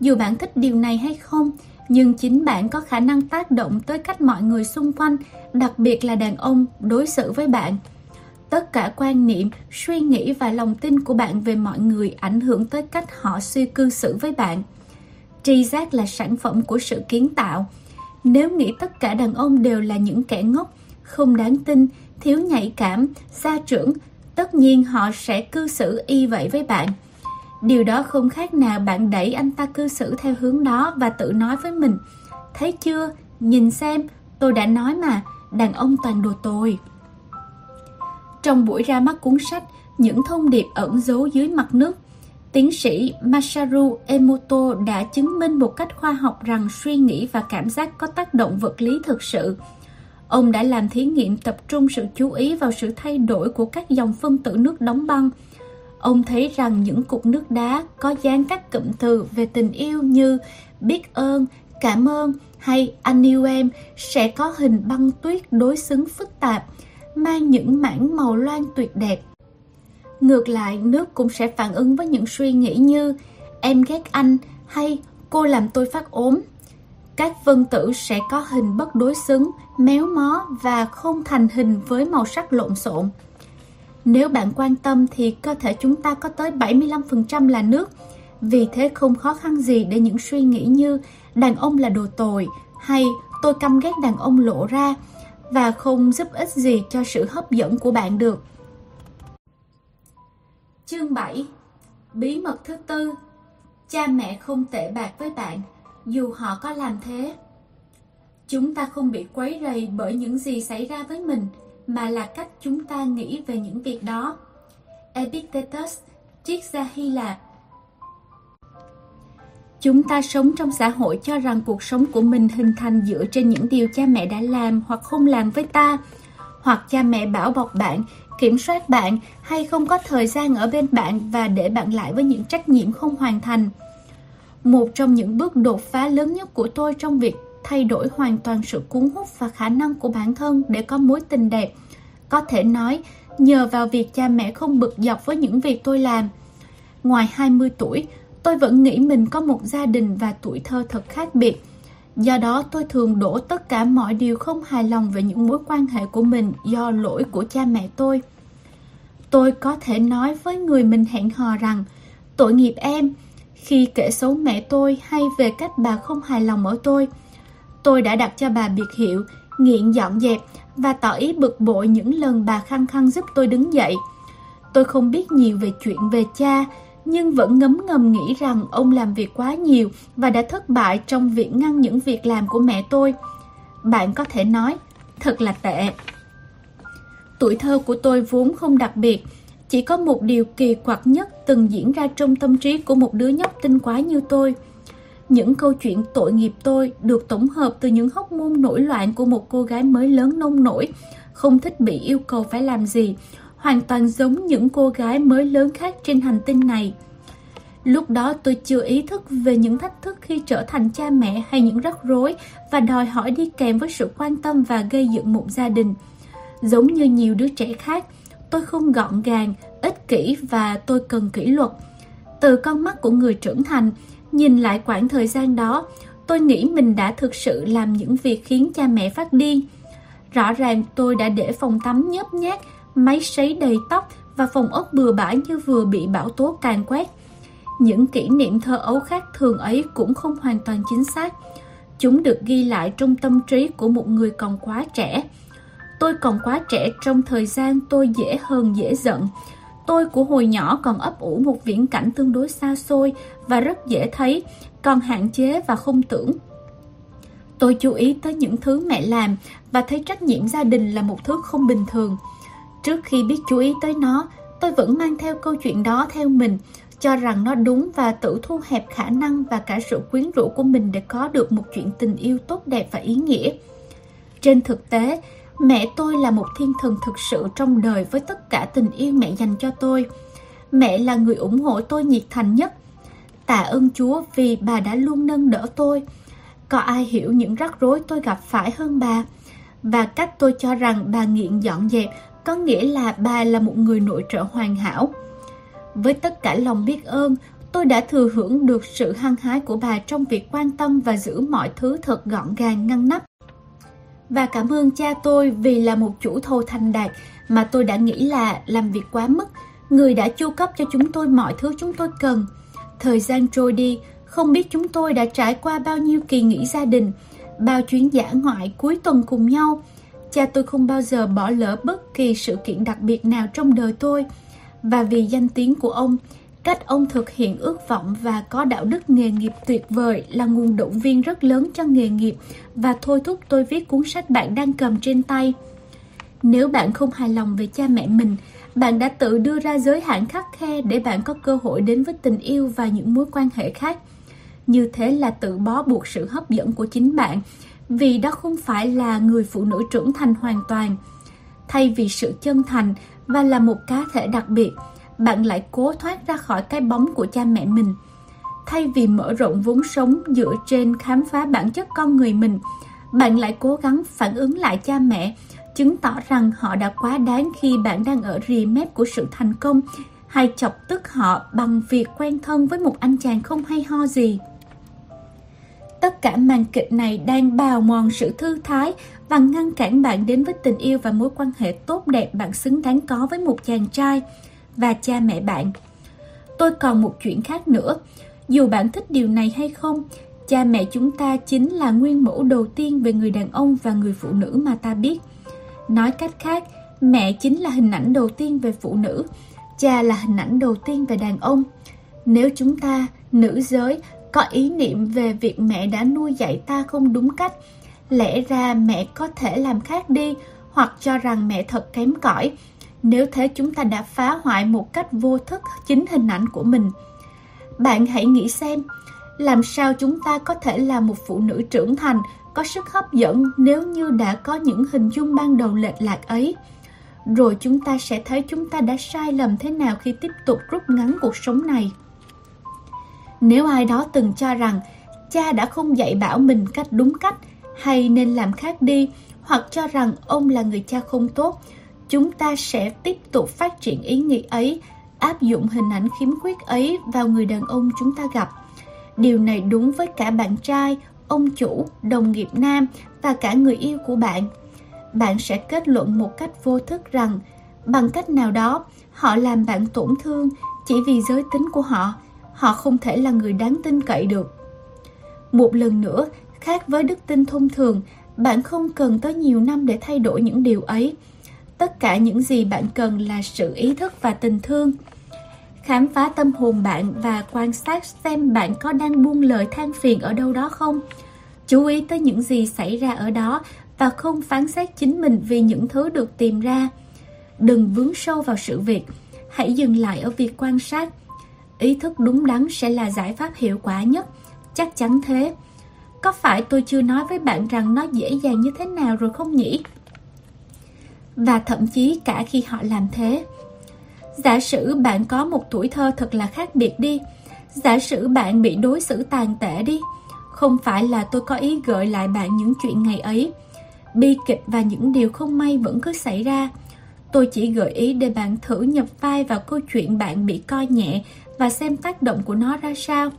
Dù bạn thích điều này hay không, nhưng chính bạn có khả năng tác động tới cách mọi người xung quanh, đặc biệt là đàn ông, đối xử với bạn. Tất cả quan niệm, suy nghĩ và lòng tin của bạn về mọi người ảnh hưởng tới cách họ suy cư xử với bạn. Tri giác là sản phẩm của sự kiến tạo. Nếu nghĩ tất cả đàn ông đều là những kẻ ngốc, không đáng tin, thiếu nhạy cảm, xa trưởng, tất nhiên họ sẽ cư xử y vậy với bạn. Điều đó không khác nào bạn đẩy anh ta cư xử theo hướng đó và tự nói với mình, thấy chưa, nhìn xem, tôi đã nói mà, đàn ông toàn đồ tồi. Trong buổi ra mắt cuốn sách Những thông điệp ẩn giấu dưới mặt nước, tiến sĩ Masaru Emoto đã chứng minh một cách khoa học rằng suy nghĩ và cảm giác có tác động vật lý thực sự. Ông đã làm thí nghiệm tập trung sự chú ý vào sự thay đổi của các dòng phân tử nước đóng băng. Ông thấy rằng những cục nước đá có dán các cụm từ về tình yêu như biết ơn, cảm ơn hay anh yêu em sẽ có hình băng tuyết đối xứng phức tạp mang những mảng màu loan tuyệt đẹp. Ngược lại, nước cũng sẽ phản ứng với những suy nghĩ như em ghét anh hay cô làm tôi phát ốm. Các vân tử sẽ có hình bất đối xứng, méo mó và không thành hình với màu sắc lộn xộn. Nếu bạn quan tâm thì cơ thể chúng ta có tới 75% là nước. Vì thế không khó khăn gì để những suy nghĩ như đàn ông là đồ tồi hay tôi căm ghét đàn ông lộ ra và không giúp ích gì cho sự hấp dẫn của bạn được. Chương 7 Bí mật thứ tư Cha mẹ không tệ bạc với bạn, dù họ có làm thế. Chúng ta không bị quấy rầy bởi những gì xảy ra với mình, mà là cách chúng ta nghĩ về những việc đó. Epictetus, triết gia Hy Lạp Chúng ta sống trong xã hội cho rằng cuộc sống của mình hình thành dựa trên những điều cha mẹ đã làm hoặc không làm với ta. Hoặc cha mẹ bảo bọc bạn, kiểm soát bạn hay không có thời gian ở bên bạn và để bạn lại với những trách nhiệm không hoàn thành. Một trong những bước đột phá lớn nhất của tôi trong việc thay đổi hoàn toàn sự cuốn hút và khả năng của bản thân để có mối tình đẹp. Có thể nói, nhờ vào việc cha mẹ không bực dọc với những việc tôi làm. Ngoài 20 tuổi, Tôi vẫn nghĩ mình có một gia đình và tuổi thơ thật khác biệt. Do đó tôi thường đổ tất cả mọi điều không hài lòng về những mối quan hệ của mình do lỗi của cha mẹ tôi. Tôi có thể nói với người mình hẹn hò rằng tội nghiệp em khi kể xấu mẹ tôi hay về cách bà không hài lòng ở tôi. Tôi đã đặt cho bà biệt hiệu nghiện dọn dẹp và tỏ ý bực bội những lần bà khăng khăng giúp tôi đứng dậy. Tôi không biết nhiều về chuyện về cha, nhưng vẫn ngấm ngầm nghĩ rằng ông làm việc quá nhiều và đã thất bại trong việc ngăn những việc làm của mẹ tôi. Bạn có thể nói, thật là tệ. Tuổi thơ của tôi vốn không đặc biệt, chỉ có một điều kỳ quặc nhất từng diễn ra trong tâm trí của một đứa nhóc tinh quái như tôi. Những câu chuyện tội nghiệp tôi được tổng hợp từ những hóc môn nổi loạn của một cô gái mới lớn nông nổi, không thích bị yêu cầu phải làm gì, hoàn toàn giống những cô gái mới lớn khác trên hành tinh này. Lúc đó tôi chưa ý thức về những thách thức khi trở thành cha mẹ hay những rắc rối và đòi hỏi đi kèm với sự quan tâm và gây dựng một gia đình. Giống như nhiều đứa trẻ khác, tôi không gọn gàng, ích kỷ và tôi cần kỷ luật. Từ con mắt của người trưởng thành, nhìn lại quãng thời gian đó, tôi nghĩ mình đã thực sự làm những việc khiến cha mẹ phát điên. Rõ ràng tôi đã để phòng tắm nhớp nhát, máy sấy đầy tóc và phòng ốc bừa bãi như vừa bị bão tố càn quét. Những kỷ niệm thơ ấu khác thường ấy cũng không hoàn toàn chính xác. Chúng được ghi lại trong tâm trí của một người còn quá trẻ. Tôi còn quá trẻ trong thời gian tôi dễ hơn dễ giận. Tôi của hồi nhỏ còn ấp ủ một viễn cảnh tương đối xa xôi và rất dễ thấy, còn hạn chế và không tưởng. Tôi chú ý tới những thứ mẹ làm và thấy trách nhiệm gia đình là một thứ không bình thường. Trước khi biết chú ý tới nó, tôi vẫn mang theo câu chuyện đó theo mình, cho rằng nó đúng và tự thu hẹp khả năng và cả sự quyến rũ của mình để có được một chuyện tình yêu tốt đẹp và ý nghĩa. Trên thực tế, mẹ tôi là một thiên thần thực sự trong đời với tất cả tình yêu mẹ dành cho tôi. Mẹ là người ủng hộ tôi nhiệt thành nhất. Tạ ơn Chúa vì bà đã luôn nâng đỡ tôi. Có ai hiểu những rắc rối tôi gặp phải hơn bà? Và cách tôi cho rằng bà nghiện dọn dẹp có nghĩa là bà là một người nội trợ hoàn hảo. Với tất cả lòng biết ơn, tôi đã thừa hưởng được sự hăng hái của bà trong việc quan tâm và giữ mọi thứ thật gọn gàng ngăn nắp. Và cảm ơn cha tôi vì là một chủ thầu thành đạt mà tôi đã nghĩ là làm việc quá mức, người đã chu cấp cho chúng tôi mọi thứ chúng tôi cần. Thời gian trôi đi, không biết chúng tôi đã trải qua bao nhiêu kỳ nghỉ gia đình, bao chuyến dã ngoại cuối tuần cùng nhau. Cha tôi không bao giờ bỏ lỡ bất kỳ sự kiện đặc biệt nào trong đời tôi và vì danh tiếng của ông, cách ông thực hiện ước vọng và có đạo đức nghề nghiệp tuyệt vời là nguồn động viên rất lớn cho nghề nghiệp và thôi thúc tôi viết cuốn sách bạn đang cầm trên tay. Nếu bạn không hài lòng về cha mẹ mình, bạn đã tự đưa ra giới hạn khắc khe để bạn có cơ hội đến với tình yêu và những mối quan hệ khác. Như thế là tự bó buộc sự hấp dẫn của chính bạn, vì đó không phải là người phụ nữ trưởng thành hoàn toàn. Thay vì sự chân thành, và là một cá thể đặc biệt, bạn lại cố thoát ra khỏi cái bóng của cha mẹ mình. Thay vì mở rộng vốn sống dựa trên khám phá bản chất con người mình, bạn lại cố gắng phản ứng lại cha mẹ, chứng tỏ rằng họ đã quá đáng khi bạn đang ở rìa mép của sự thành công, hay chọc tức họ bằng việc quen thân với một anh chàng không hay ho gì. Tất cả màn kịch này đang bào mòn sự thư thái và ngăn cản bạn đến với tình yêu và mối quan hệ tốt đẹp bạn xứng đáng có với một chàng trai và cha mẹ bạn. Tôi còn một chuyện khác nữa, dù bạn thích điều này hay không, cha mẹ chúng ta chính là nguyên mẫu đầu tiên về người đàn ông và người phụ nữ mà ta biết. Nói cách khác, mẹ chính là hình ảnh đầu tiên về phụ nữ, cha là hình ảnh đầu tiên về đàn ông. Nếu chúng ta, nữ giới, có ý niệm về việc mẹ đã nuôi dạy ta không đúng cách, lẽ ra mẹ có thể làm khác đi hoặc cho rằng mẹ thật kém cỏi. Nếu thế chúng ta đã phá hoại một cách vô thức chính hình ảnh của mình. Bạn hãy nghĩ xem, làm sao chúng ta có thể là một phụ nữ trưởng thành, có sức hấp dẫn nếu như đã có những hình dung ban đầu lệch lạc ấy. Rồi chúng ta sẽ thấy chúng ta đã sai lầm thế nào khi tiếp tục rút ngắn cuộc sống này. Nếu ai đó từng cho rằng cha đã không dạy bảo mình cách đúng cách hay nên làm khác đi hoặc cho rằng ông là người cha không tốt, chúng ta sẽ tiếp tục phát triển ý nghĩ ấy, áp dụng hình ảnh khiếm khuyết ấy vào người đàn ông chúng ta gặp. Điều này đúng với cả bạn trai, ông chủ, đồng nghiệp nam và cả người yêu của bạn. Bạn sẽ kết luận một cách vô thức rằng bằng cách nào đó họ làm bạn tổn thương chỉ vì giới tính của họ, họ không thể là người đáng tin cậy được. Một lần nữa, Khác với đức tin thông thường, Bạn không cần tới nhiều năm để thay đổi những điều ấy. Tất cả những gì bạn cần là sự ý thức và tình thương. Khám phá tâm hồn bạn và quan sát xem bạn có đang buông lời than phiền ở đâu đó không. Chú ý tới những gì xảy ra ở đó và không phán xét chính mình vì những thứ được tìm ra. Đừng vướng sâu vào sự việc, hãy dừng lại ở việc quan sát. Ý thức đúng đắn sẽ là giải pháp hiệu quả nhất, chắc chắn thế. Có phải tôi chưa nói với bạn rằng nó dễ dàng như thế nào rồi không nhỉ? Và thậm chí cả khi họ làm thế. Giả sử bạn có một tuổi thơ thật là khác biệt đi. Giả sử bạn bị đối xử tàn tệ đi. Không phải là tôi có ý gợi lại bạn những chuyện ngày ấy. Bi kịch và những điều không may vẫn cứ xảy ra. Tôi chỉ gợi ý để bạn thử nhập vai vào câu chuyện bạn bị coi nhẹ và xem tác động của nó ra sao.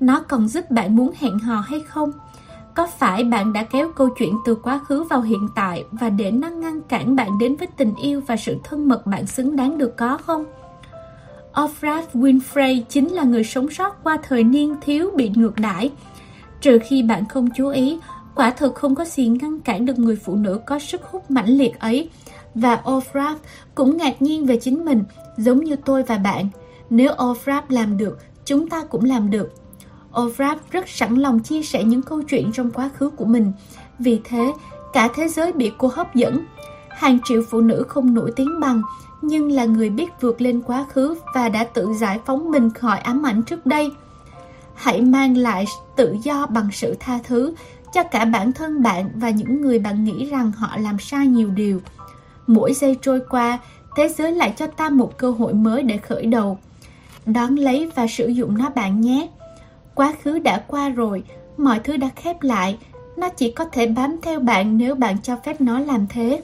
Nó còn giúp bạn muốn hẹn hò hay không? Có phải bạn đã kéo câu chuyện từ quá khứ vào hiện tại và để nó ngăn cản bạn đến với tình yêu và sự thân mật bạn xứng đáng được có không? Oprah Winfrey chính là người sống sót qua thời niên thiếu bị ngược đãi. Trừ khi bạn không chú ý, quả thực không có gì ngăn cản được người phụ nữ có sức hút mãnh liệt ấy. Và Ofrap cũng ngạc nhiên về chính mình, giống như tôi và bạn. Nếu Ofrap làm được, chúng ta cũng làm được. Ofrap rất sẵn lòng chia sẻ những câu chuyện trong quá khứ của mình. Vì thế, cả thế giới bị cô hấp dẫn. Hàng triệu phụ nữ không nổi tiếng bằng, nhưng là người biết vượt lên quá khứ và đã tự giải phóng mình khỏi ám ảnh trước đây. Hãy mang lại tự do bằng sự tha thứ cho cả bản thân bạn và những người bạn nghĩ rằng họ làm sai nhiều điều. Mỗi giây trôi qua, thế giới lại cho ta một cơ hội mới để khởi đầu. Đón lấy và sử dụng nó bạn nhé. Quá khứ đã qua rồi, mọi thứ đã khép lại, nó chỉ có thể bám theo bạn nếu bạn cho phép nó làm thế.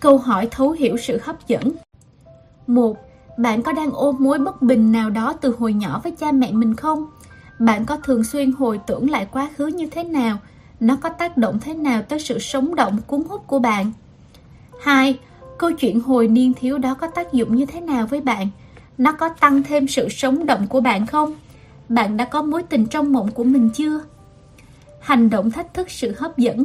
Câu hỏi thấu hiểu sự hấp dẫn một bạn có đang ôm mối bất bình nào đó từ hồi nhỏ với cha mẹ mình không? Bạn có thường xuyên hồi tưởng lại quá khứ như thế nào? Nó có tác động thế nào tới sự sống động, cuốn hút của bạn? 2. Câu chuyện hồi niên thiếu đó có tác dụng như thế nào với bạn? Nó có tăng thêm sự sống động của bạn không? Bạn đã có mối tình trong mộng của mình chưa? Hành động thách thức sự hấp dẫn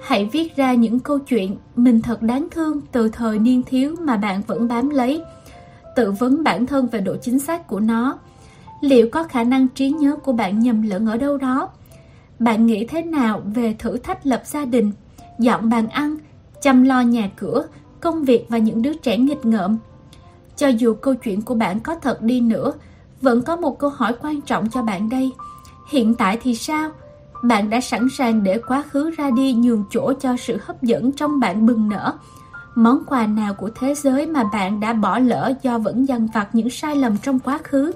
Hãy viết ra những câu chuyện mình thật đáng thương từ thời niên thiếu mà bạn vẫn bám lấy. Tự vấn bản thân về độ chính xác của nó. Liệu có khả năng trí nhớ của bạn nhầm lẫn ở đâu đó? Bạn nghĩ thế nào về thử thách lập gia đình, dọn bàn ăn, chăm lo nhà cửa, công việc và những đứa trẻ nghịch ngợm? Cho dù câu chuyện của bạn có thật đi nữa, vẫn có một câu hỏi quan trọng cho bạn đây. Hiện tại thì sao? Bạn đã sẵn sàng để quá khứ ra đi nhường chỗ cho sự hấp dẫn trong bạn bừng nở. Món quà nào của thế giới mà bạn đã bỏ lỡ do vẫn dằn vặt những sai lầm trong quá khứ?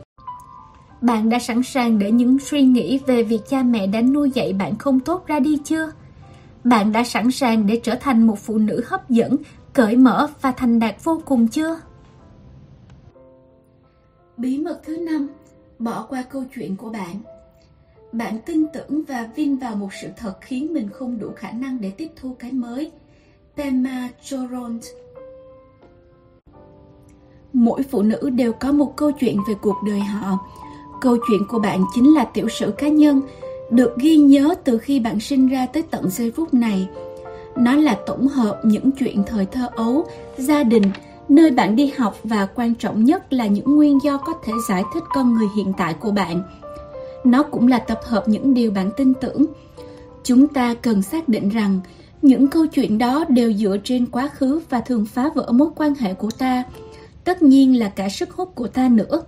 Bạn đã sẵn sàng để những suy nghĩ về việc cha mẹ đã nuôi dạy bạn không tốt ra đi chưa? Bạn đã sẵn sàng để trở thành một phụ nữ hấp dẫn, cởi mở và thành đạt vô cùng chưa? Bí mật thứ năm, bỏ qua câu chuyện của bạn. Bạn tin tưởng và vin vào một sự thật khiến mình không đủ khả năng để tiếp thu cái mới. Pema Choront Mỗi phụ nữ đều có một câu chuyện về cuộc đời họ. Câu chuyện của bạn chính là tiểu sử cá nhân, được ghi nhớ từ khi bạn sinh ra tới tận giây phút này. Nó là tổng hợp những chuyện thời thơ ấu, gia đình, nơi bạn đi học và quan trọng nhất là những nguyên do có thể giải thích con người hiện tại của bạn. Nó cũng là tập hợp những điều bạn tin tưởng. Chúng ta cần xác định rằng những câu chuyện đó đều dựa trên quá khứ và thường phá vỡ mối quan hệ của ta. Tất nhiên là cả sức hút của ta nữa.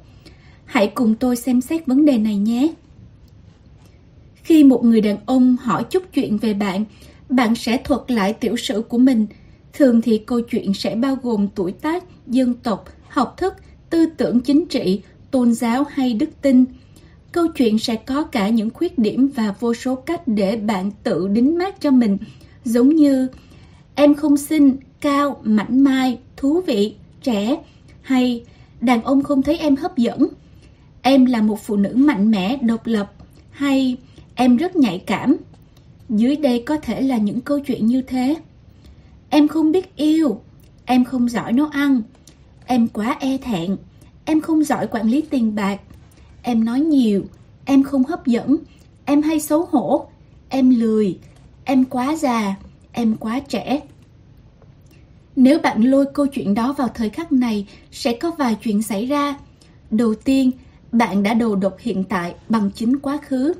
Hãy cùng tôi xem xét vấn đề này nhé. Khi một người đàn ông hỏi chút chuyện về bạn, bạn sẽ thuật lại tiểu sử của mình – Thường thì câu chuyện sẽ bao gồm tuổi tác, dân tộc, học thức, tư tưởng chính trị, tôn giáo hay đức tin. Câu chuyện sẽ có cả những khuyết điểm và vô số cách để bạn tự đính mát cho mình, giống như em không xinh, cao, mảnh mai, thú vị, trẻ, hay đàn ông không thấy em hấp dẫn. Em là một phụ nữ mạnh mẽ, độc lập, hay em rất nhạy cảm. Dưới đây có thể là những câu chuyện như thế. Em không biết yêu, em không giỏi nấu ăn, em quá e thẹn, em không giỏi quản lý tiền bạc, em nói nhiều, em không hấp dẫn, em hay xấu hổ, em lười, em quá già, em quá trẻ. Nếu bạn lôi câu chuyện đó vào thời khắc này, sẽ có vài chuyện xảy ra. Đầu tiên, bạn đã đồ độc hiện tại bằng chính quá khứ.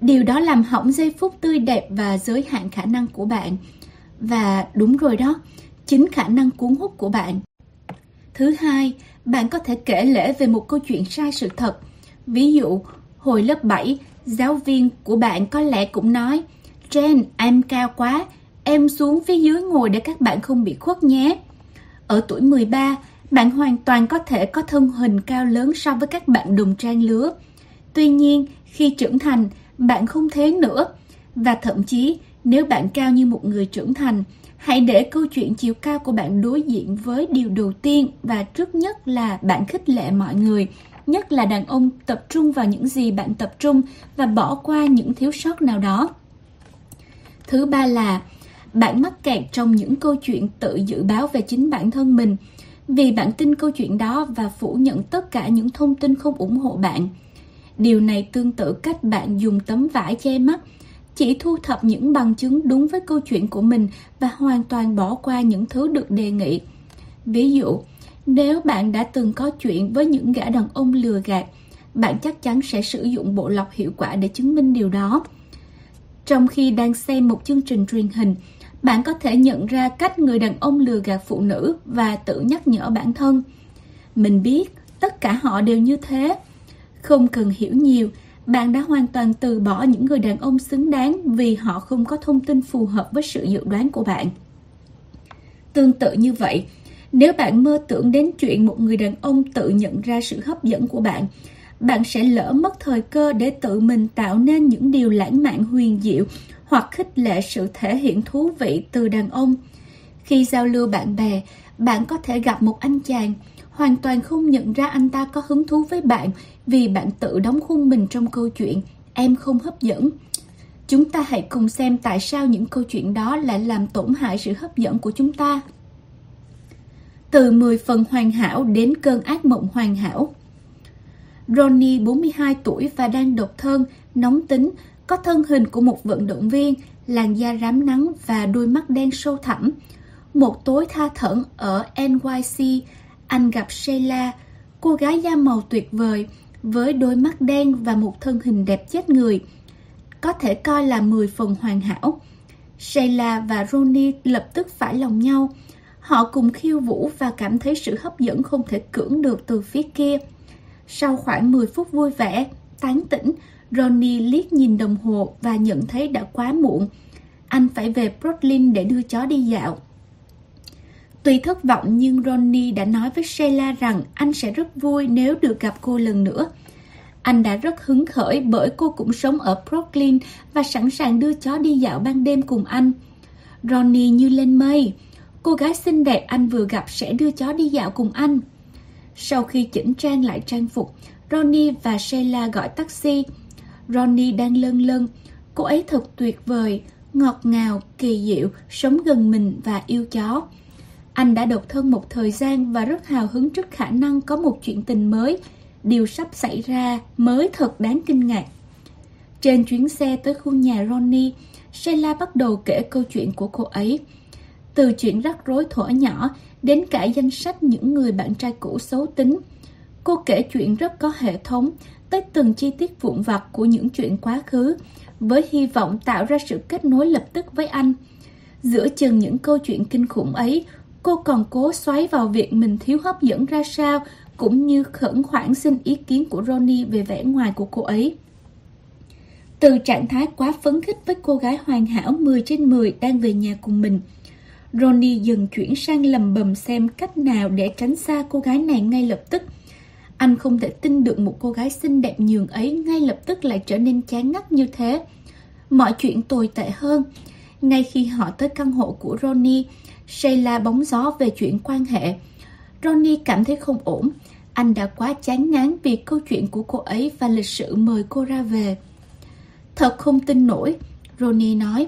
Điều đó làm hỏng giây phút tươi đẹp và giới hạn khả năng của bạn. Và đúng rồi đó, chính khả năng cuốn hút của bạn. Thứ hai, bạn có thể kể lể về một câu chuyện sai sự thật. Ví dụ, hồi lớp 7, giáo viên của bạn có lẽ cũng nói Jen, em cao quá, em xuống phía dưới ngồi để các bạn không bị khuất nhé. Ở tuổi 13, bạn hoàn toàn có thể có thân hình cao lớn so với các bạn đồng trang lứa. Tuy nhiên, khi trưởng thành, bạn không thế nữa. Và thậm chí, nếu bạn cao như một người trưởng thành, hãy để câu chuyện chiều cao của bạn đối diện với điều đầu tiên và trước nhất là bạn khích lệ mọi người, nhất là đàn ông tập trung vào những gì bạn tập trung và bỏ qua những thiếu sót nào đó. Thứ ba là bạn mắc kẹt trong những câu chuyện tự dự báo về chính bản thân mình vì bạn tin câu chuyện đó và phủ nhận tất cả những thông tin không ủng hộ bạn. Điều này tương tự cách bạn dùng tấm vải che mắt, chỉ thu thập những bằng chứng đúng với câu chuyện của mình và hoàn toàn bỏ qua những thứ được đề nghị. Ví dụ, nếu bạn đã từng có chuyện với những gã đàn ông lừa gạt, bạn chắc chắn sẽ sử dụng bộ lọc hiệu quả để chứng minh điều đó. Trong khi đang xem một chương trình truyền hình, bạn có thể nhận ra cách người đàn ông lừa gạt phụ nữ và tự nhắc nhở bản thân. Mình biết tất cả họ đều như thế. Không cần hiểu nhiều, bạn đã hoàn toàn từ bỏ những người đàn ông xứng đáng vì họ không có thông tin phù hợp với sự dự đoán của bạn. Tương tự như vậy, nếu bạn mơ tưởng đến chuyện một người đàn ông tự nhận ra sự hấp dẫn của bạn, bạn sẽ lỡ mất thời cơ để tự mình tạo nên những điều lãng mạn huyền diệu hoặc khích lệ sự thể hiện thú vị từ đàn ông. Khi giao lưu bạn bè, bạn có thể gặp một anh chàng hoàn toàn không nhận ra anh ta có hứng thú với bạn vì bạn tự đóng khung mình trong câu chuyện em không hấp dẫn. Chúng ta hãy cùng xem tại sao những câu chuyện đó lại làm tổn hại sự hấp dẫn của chúng ta. Từ 10 phần hoàn hảo đến cơn ác mộng hoàn hảo. Ronnie 42 tuổi và đang độc thân, nóng tính, có thân hình của một vận động viên, làn da rám nắng và đôi mắt đen sâu thẳm. Một tối tha thẩn ở NYC, anh gặp Sheila, cô gái da màu tuyệt vời, với đôi mắt đen và một thân hình đẹp chết người. Có thể coi là 10 phần hoàn hảo. Sheila và Ronnie lập tức phải lòng nhau. Họ cùng khiêu vũ và cảm thấy sự hấp dẫn không thể cưỡng được từ phía kia. Sau khoảng 10 phút vui vẻ, tán tỉnh, Ronnie liếc nhìn đồng hồ và nhận thấy đã quá muộn. Anh phải về Brooklyn để đưa chó đi dạo. Tuy thất vọng nhưng Ronnie đã nói với Sheila rằng anh sẽ rất vui nếu được gặp cô lần nữa. Anh đã rất hứng khởi bởi cô cũng sống ở Brooklyn và sẵn sàng đưa chó đi dạo ban đêm cùng anh. Ronnie như lên mây. Cô gái xinh đẹp anh vừa gặp sẽ đưa chó đi dạo cùng anh. Sau khi chỉnh trang lại trang phục, Ronnie và Sheila gọi taxi. Ronnie đang lân lân. Cô ấy thật tuyệt vời, ngọt ngào, kỳ diệu, sống gần mình và yêu chó. Anh đã độc thân một thời gian và rất hào hứng trước khả năng có một chuyện tình mới. Điều sắp xảy ra mới thật đáng kinh ngạc. Trên chuyến xe tới khu nhà Ronnie, Sheila bắt đầu kể câu chuyện của cô ấy. Từ chuyện rắc rối thuở nhỏ đến cả danh sách những người bạn trai cũ xấu tính. Cô kể chuyện rất có hệ thống, tới từng chi tiết vụn vặt của những chuyện quá khứ, với hy vọng tạo ra sự kết nối lập tức với anh. Giữa chừng những câu chuyện kinh khủng ấy, cô còn cố xoáy vào việc mình thiếu hấp dẫn ra sao, cũng như khẩn khoản xin ý kiến của Ronnie về vẻ ngoài của cô ấy. Từ trạng thái quá phấn khích với cô gái hoàn hảo 10 trên 10 đang về nhà cùng mình, Ronnie dần chuyển sang lầm bầm xem cách nào để tránh xa cô gái này ngay lập tức. Anh không thể tin được một cô gái xinh đẹp nhường ấy ngay lập tức lại trở nên chán ngắt như thế. Mọi chuyện tồi tệ hơn. Ngay khi họ tới căn hộ của Ronnie, Sheila bóng gió về chuyện quan hệ. Ronnie cảm thấy không ổn. Anh đã quá chán ngán vì câu chuyện của cô ấy và lịch sự mời cô ra về. Thật không tin nổi, Ronnie nói.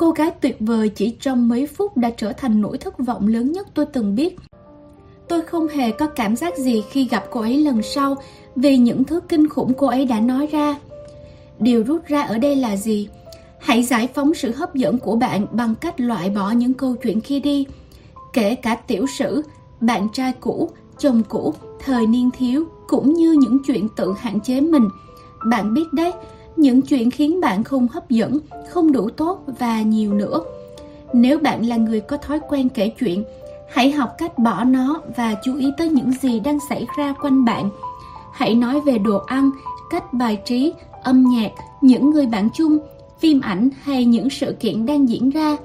Cô gái tuyệt vời chỉ trong mấy phút đã trở thành nỗi thất vọng lớn nhất tôi từng biết. Tôi không hề có cảm giác gì khi gặp cô ấy lần sau vì những thứ kinh khủng cô ấy đã nói ra. Điều rút ra ở đây là gì? Hãy giải phóng sự hấp dẫn của bạn bằng cách loại bỏ những câu chuyện kia đi, kể cả tiểu sử, bạn trai cũ, chồng cũ, thời niên thiếu cũng như những chuyện tự hạn chế mình. Bạn biết đấy, những chuyện khiến bạn không hấp dẫn, không đủ tốt và nhiều nữa. Nếu bạn là người có thói quen kể chuyện, hãy học cách bỏ nó và chú ý tới những gì đang xảy ra quanh bạn. Hãy nói về đồ ăn, cách bài trí, âm nhạc, những người bạn chung, phim ảnh hay những sự kiện đang diễn ra.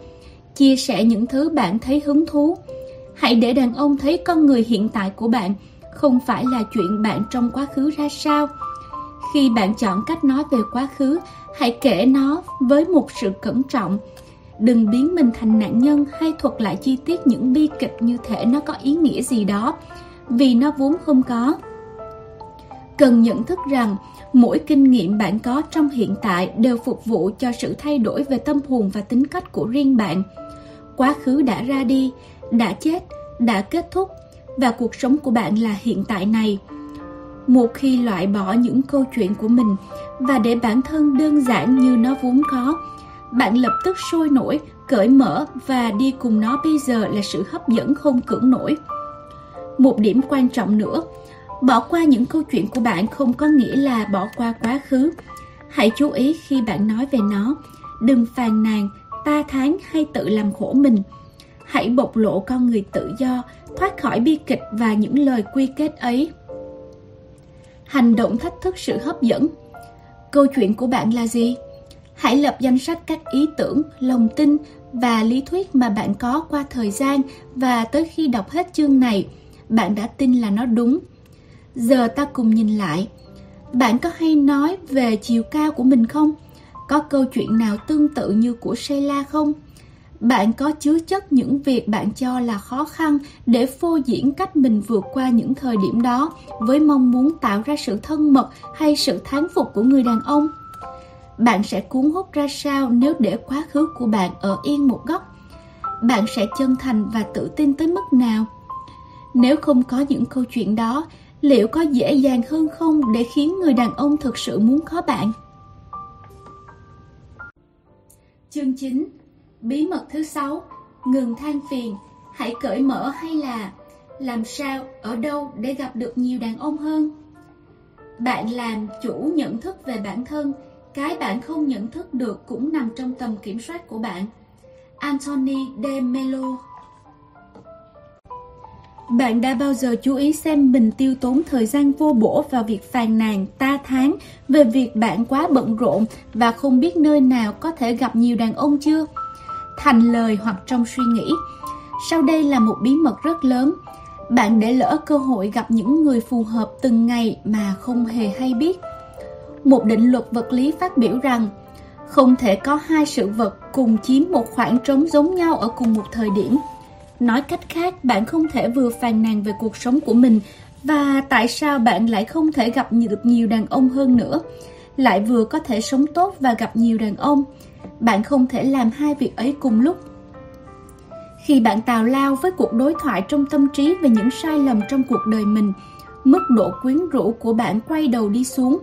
Chia sẻ những thứ bạn thấy hứng thú. Hãy để đàn ông thấy con người hiện tại của bạn, không phải là chuyện bạn trong quá khứ ra sao. Khi bạn chọn cách nói về quá khứ, hãy kể nó với một sự cẩn trọng. Đừng biến mình thành nạn nhân hay thuật lại chi tiết những bi kịch như thể nó có ý nghĩa gì đó, vì nó vốn không có. Cần nhận thức rằng mỗi kinh nghiệm bạn có trong hiện tại đều phục vụ cho sự thay đổi về tâm hồn và tính cách của riêng bạn. Quá khứ đã ra đi, đã chết, đã kết thúc và cuộc sống của bạn là hiện tại này. Một khi loại bỏ những câu chuyện của mình và để bản thân đơn giản như nó vốn có, bạn lập tức sôi nổi, cởi mở và đi cùng nó bây giờ là sự hấp dẫn không cưỡng nổi. Một điểm quan trọng nữa, bỏ qua những câu chuyện của bạn không có nghĩa là bỏ qua quá khứ. Hãy chú ý khi bạn nói về nó, đừng phàn nàn, ta thán hay tự làm khổ mình. Hãy bộc lộ con người tự do, thoát khỏi bi kịch và những lời quy kết ấy. Hành động thách thức sự hấp dẫn Câu chuyện của bạn là gì? Hãy lập danh sách các ý tưởng, lòng tin và lý thuyết mà bạn có qua thời gian và tới khi đọc hết chương này, bạn đã tin là nó đúng. Giờ ta cùng nhìn lại. Bạn có hay nói về chiều cao của mình không? Có câu chuyện nào tương tự như của Sheila không? Bạn có chứa chất những việc bạn cho là khó khăn để phô diễn cách mình vượt qua những thời điểm đó với mong muốn tạo ra sự thân mật hay sự thán phục của người đàn ông? Bạn sẽ cuốn hút ra sao nếu để quá khứ của bạn ở yên một góc? Bạn sẽ chân thành và tự tin tới mức nào? Nếu không có những câu chuyện đó, liệu có dễ dàng hơn không để khiến người đàn ông thực sự muốn có bạn? Chương 9 Bí mật thứ sáu Ngừng than phiền. Hãy cởi mở hay là Làm sao, ở đâu để gặp được nhiều đàn ông hơn? Bạn làm chủ nhận thức về bản thân. Cái bạn không nhận thức được cũng nằm trong tầm kiểm soát của bạn. Anthony de Mello. Bạn đã bao giờ chú ý xem mình tiêu tốn thời gian vô bổ vào việc phàn nàn, ta tháng về việc bạn quá bận rộn và không biết nơi nào có thể gặp nhiều đàn ông chưa? Thành lời hoặc trong suy nghĩ. Sau đây là một bí mật rất lớn. Bạn để lỡ cơ hội gặp những người phù hợp từng ngày mà không hề hay biết. Một định luật vật lý phát biểu rằng không thể có hai sự vật cùng chiếm một khoảng trống giống nhau ở cùng một thời điểm. Nói cách khác, bạn không thể vừa phàn nàn về cuộc sống của mình và tại sao bạn lại không thể gặp được nhiều đàn ông hơn nữa, lại vừa có thể sống tốt và gặp nhiều đàn ông bạn không thể làm hai việc ấy cùng lúc. Khi bạn tào lao với cuộc đối thoại trong tâm trí về những sai lầm trong cuộc đời mình, mức độ quyến rũ của bạn quay đầu đi xuống.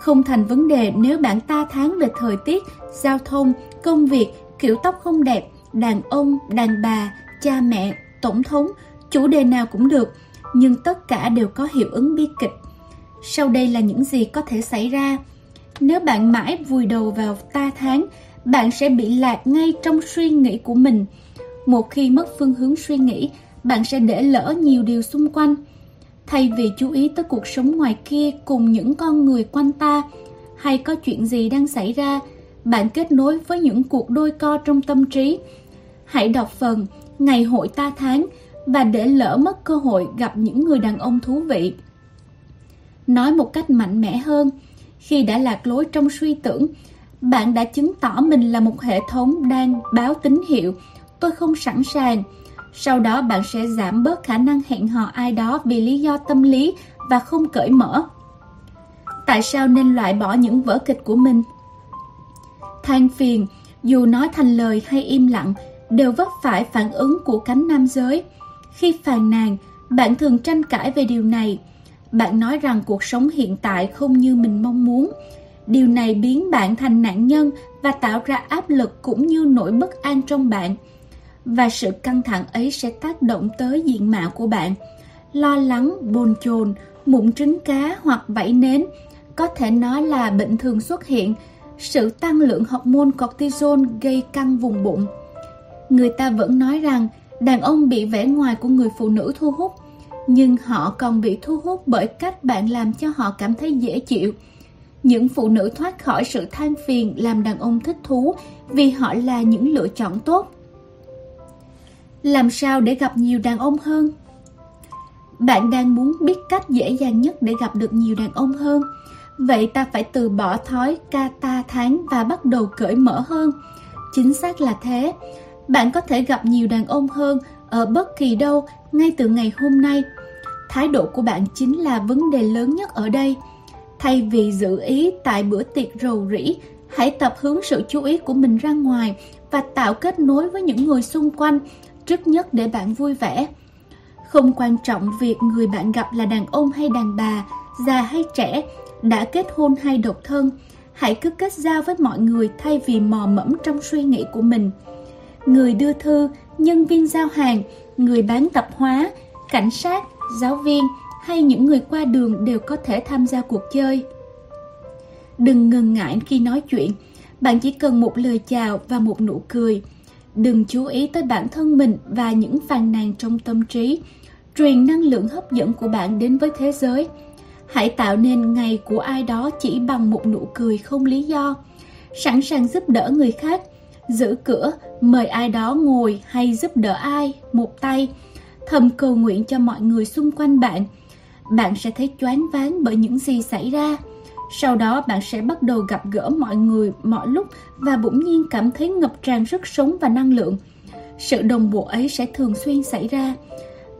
Không thành vấn đề nếu bạn ta tháng về thời tiết, giao thông, công việc, kiểu tóc không đẹp, đàn ông, đàn bà, cha mẹ, tổng thống, chủ đề nào cũng được, nhưng tất cả đều có hiệu ứng bi kịch. Sau đây là những gì có thể xảy ra. Nếu bạn mãi vùi đầu vào ta tháng, bạn sẽ bị lạc ngay trong suy nghĩ của mình. Một khi mất phương hướng suy nghĩ, bạn sẽ để lỡ nhiều điều xung quanh. Thay vì chú ý tới cuộc sống ngoài kia cùng những con người quanh ta, hay có chuyện gì đang xảy ra, bạn kết nối với những cuộc đôi co trong tâm trí. Hãy đọc phần Ngày hội ta tháng và để lỡ mất cơ hội gặp những người đàn ông thú vị. Nói một cách mạnh mẽ hơn, khi đã lạc lối trong suy tưởng, bạn đã chứng tỏ mình là một hệ thống đang báo tín hiệu tôi không sẵn sàng. Sau đó bạn sẽ giảm bớt khả năng hẹn hò ai đó vì lý do tâm lý và không cởi mở. Tại sao nên loại bỏ những vở kịch của mình? Than phiền, dù nói thành lời hay im lặng, đều vấp phải phản ứng của cánh nam giới. Khi phàn nàn, bạn thường tranh cãi về điều này. Bạn nói rằng cuộc sống hiện tại không như mình mong muốn, Điều này biến bạn thành nạn nhân và tạo ra áp lực cũng như nỗi bất an trong bạn. Và sự căng thẳng ấy sẽ tác động tới diện mạo của bạn. Lo lắng, bồn chồn, mụn trứng cá hoặc vảy nến có thể nói là bệnh thường xuất hiện. Sự tăng lượng hormone cortisol gây căng vùng bụng. Người ta vẫn nói rằng đàn ông bị vẻ ngoài của người phụ nữ thu hút, nhưng họ còn bị thu hút bởi cách bạn làm cho họ cảm thấy dễ chịu những phụ nữ thoát khỏi sự than phiền làm đàn ông thích thú vì họ là những lựa chọn tốt. Làm sao để gặp nhiều đàn ông hơn? Bạn đang muốn biết cách dễ dàng nhất để gặp được nhiều đàn ông hơn. Vậy ta phải từ bỏ thói ca ta tháng và bắt đầu cởi mở hơn. Chính xác là thế. Bạn có thể gặp nhiều đàn ông hơn ở bất kỳ đâu ngay từ ngày hôm nay. Thái độ của bạn chính là vấn đề lớn nhất ở đây – Thay vì giữ ý tại bữa tiệc rầu rĩ, hãy tập hướng sự chú ý của mình ra ngoài và tạo kết nối với những người xung quanh, trước nhất để bạn vui vẻ. Không quan trọng việc người bạn gặp là đàn ông hay đàn bà, già hay trẻ, đã kết hôn hay độc thân, hãy cứ kết giao với mọi người thay vì mò mẫm trong suy nghĩ của mình. Người đưa thư, nhân viên giao hàng, người bán tạp hóa, cảnh sát, giáo viên – hay những người qua đường đều có thể tham gia cuộc chơi. Đừng ngần ngại khi nói chuyện, bạn chỉ cần một lời chào và một nụ cười. Đừng chú ý tới bản thân mình và những phàn nàn trong tâm trí. Truyền năng lượng hấp dẫn của bạn đến với thế giới. Hãy tạo nên ngày của ai đó chỉ bằng một nụ cười không lý do. Sẵn sàng giúp đỡ người khác, giữ cửa, mời ai đó ngồi hay giúp đỡ ai, một tay. Thầm cầu nguyện cho mọi người xung quanh bạn – bạn sẽ thấy choáng váng bởi những gì xảy ra. Sau đó bạn sẽ bắt đầu gặp gỡ mọi người mọi lúc và bỗng nhiên cảm thấy ngập tràn sức sống và năng lượng. Sự đồng bộ ấy sẽ thường xuyên xảy ra.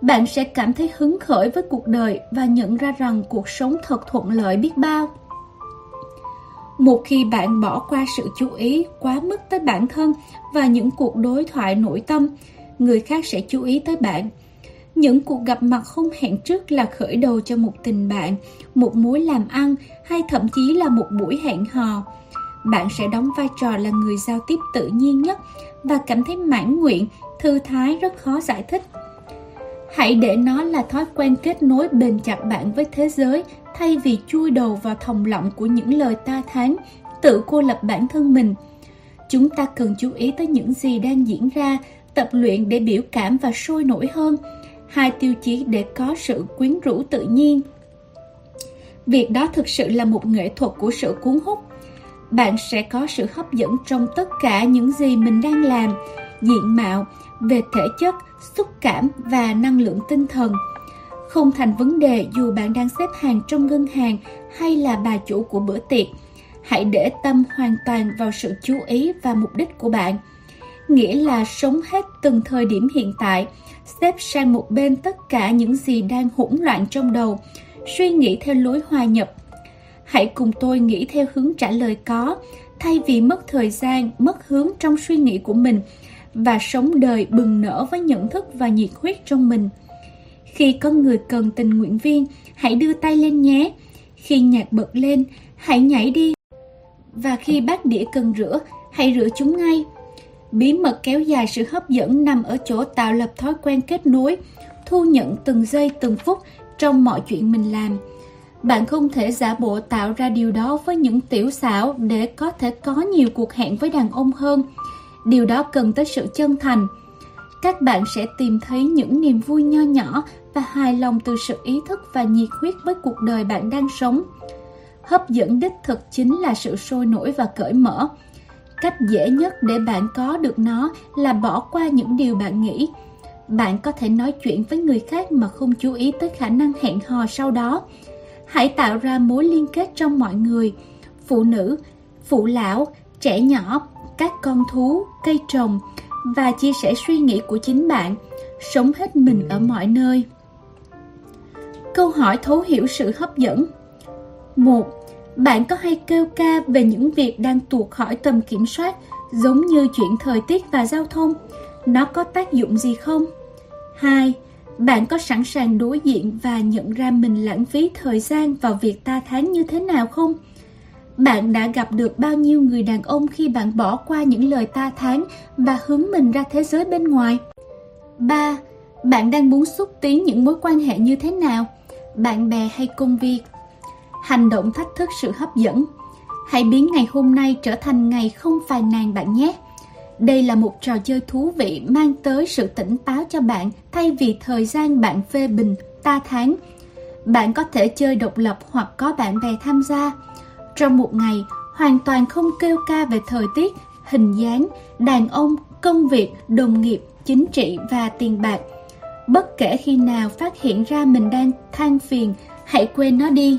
Bạn sẽ cảm thấy hứng khởi với cuộc đời và nhận ra rằng cuộc sống thật thuận lợi biết bao. Một khi bạn bỏ qua sự chú ý quá mức tới bản thân và những cuộc đối thoại nội tâm, người khác sẽ chú ý tới bạn những cuộc gặp mặt không hẹn trước là khởi đầu cho một tình bạn, một mối làm ăn hay thậm chí là một buổi hẹn hò. Bạn sẽ đóng vai trò là người giao tiếp tự nhiên nhất và cảm thấy mãn nguyện, thư thái rất khó giải thích. Hãy để nó là thói quen kết nối bền chặt bạn với thế giới thay vì chui đầu vào thòng lọng của những lời ta thán, tự cô lập bản thân mình. Chúng ta cần chú ý tới những gì đang diễn ra, tập luyện để biểu cảm và sôi nổi hơn – hai tiêu chí để có sự quyến rũ tự nhiên. Việc đó thực sự là một nghệ thuật của sự cuốn hút. Bạn sẽ có sự hấp dẫn trong tất cả những gì mình đang làm, diện mạo, về thể chất, xúc cảm và năng lượng tinh thần. Không thành vấn đề dù bạn đang xếp hàng trong ngân hàng hay là bà chủ của bữa tiệc. Hãy để tâm hoàn toàn vào sự chú ý và mục đích của bạn. Nghĩa là sống hết từng thời điểm hiện tại, xếp sang một bên tất cả những gì đang hỗn loạn trong đầu, suy nghĩ theo lối hòa nhập. Hãy cùng tôi nghĩ theo hướng trả lời có, thay vì mất thời gian, mất hướng trong suy nghĩ của mình và sống đời bừng nở với nhận thức và nhiệt huyết trong mình. Khi có người cần tình nguyện viên, hãy đưa tay lên nhé. Khi nhạc bật lên, hãy nhảy đi. Và khi bát đĩa cần rửa, hãy rửa chúng ngay. Bí mật kéo dài sự hấp dẫn nằm ở chỗ tạo lập thói quen kết nối, thu nhận từng giây từng phút trong mọi chuyện mình làm. Bạn không thể giả bộ tạo ra điều đó với những tiểu xảo để có thể có nhiều cuộc hẹn với đàn ông hơn. Điều đó cần tới sự chân thành. Các bạn sẽ tìm thấy những niềm vui nho nhỏ và hài lòng từ sự ý thức và nhiệt huyết với cuộc đời bạn đang sống. Hấp dẫn đích thực chính là sự sôi nổi và cởi mở cách dễ nhất để bạn có được nó là bỏ qua những điều bạn nghĩ. Bạn có thể nói chuyện với người khác mà không chú ý tới khả năng hẹn hò sau đó. Hãy tạo ra mối liên kết trong mọi người. Phụ nữ, phụ lão, trẻ nhỏ, các con thú, cây trồng và chia sẻ suy nghĩ của chính bạn. Sống hết mình ở mọi nơi. Câu hỏi thấu hiểu sự hấp dẫn. Một bạn có hay kêu ca về những việc đang tuột khỏi tầm kiểm soát, giống như chuyện thời tiết và giao thông? Nó có tác dụng gì không? 2. Bạn có sẵn sàng đối diện và nhận ra mình lãng phí thời gian vào việc ta tháng như thế nào không? Bạn đã gặp được bao nhiêu người đàn ông khi bạn bỏ qua những lời ta tháng và hướng mình ra thế giới bên ngoài? 3. Bạn đang muốn xúc tiến những mối quan hệ như thế nào? Bạn bè hay công việc? Hành động thách thức sự hấp dẫn. Hãy biến ngày hôm nay trở thành ngày không phàn nàn bạn nhé. Đây là một trò chơi thú vị mang tới sự tỉnh táo cho bạn thay vì thời gian bạn phê bình, ta tháng. Bạn có thể chơi độc lập hoặc có bạn bè tham gia. Trong một ngày, hoàn toàn không kêu ca về thời tiết, hình dáng, đàn ông, công việc, đồng nghiệp, chính trị và tiền bạc. Bất kể khi nào phát hiện ra mình đang than phiền, hãy quên nó đi.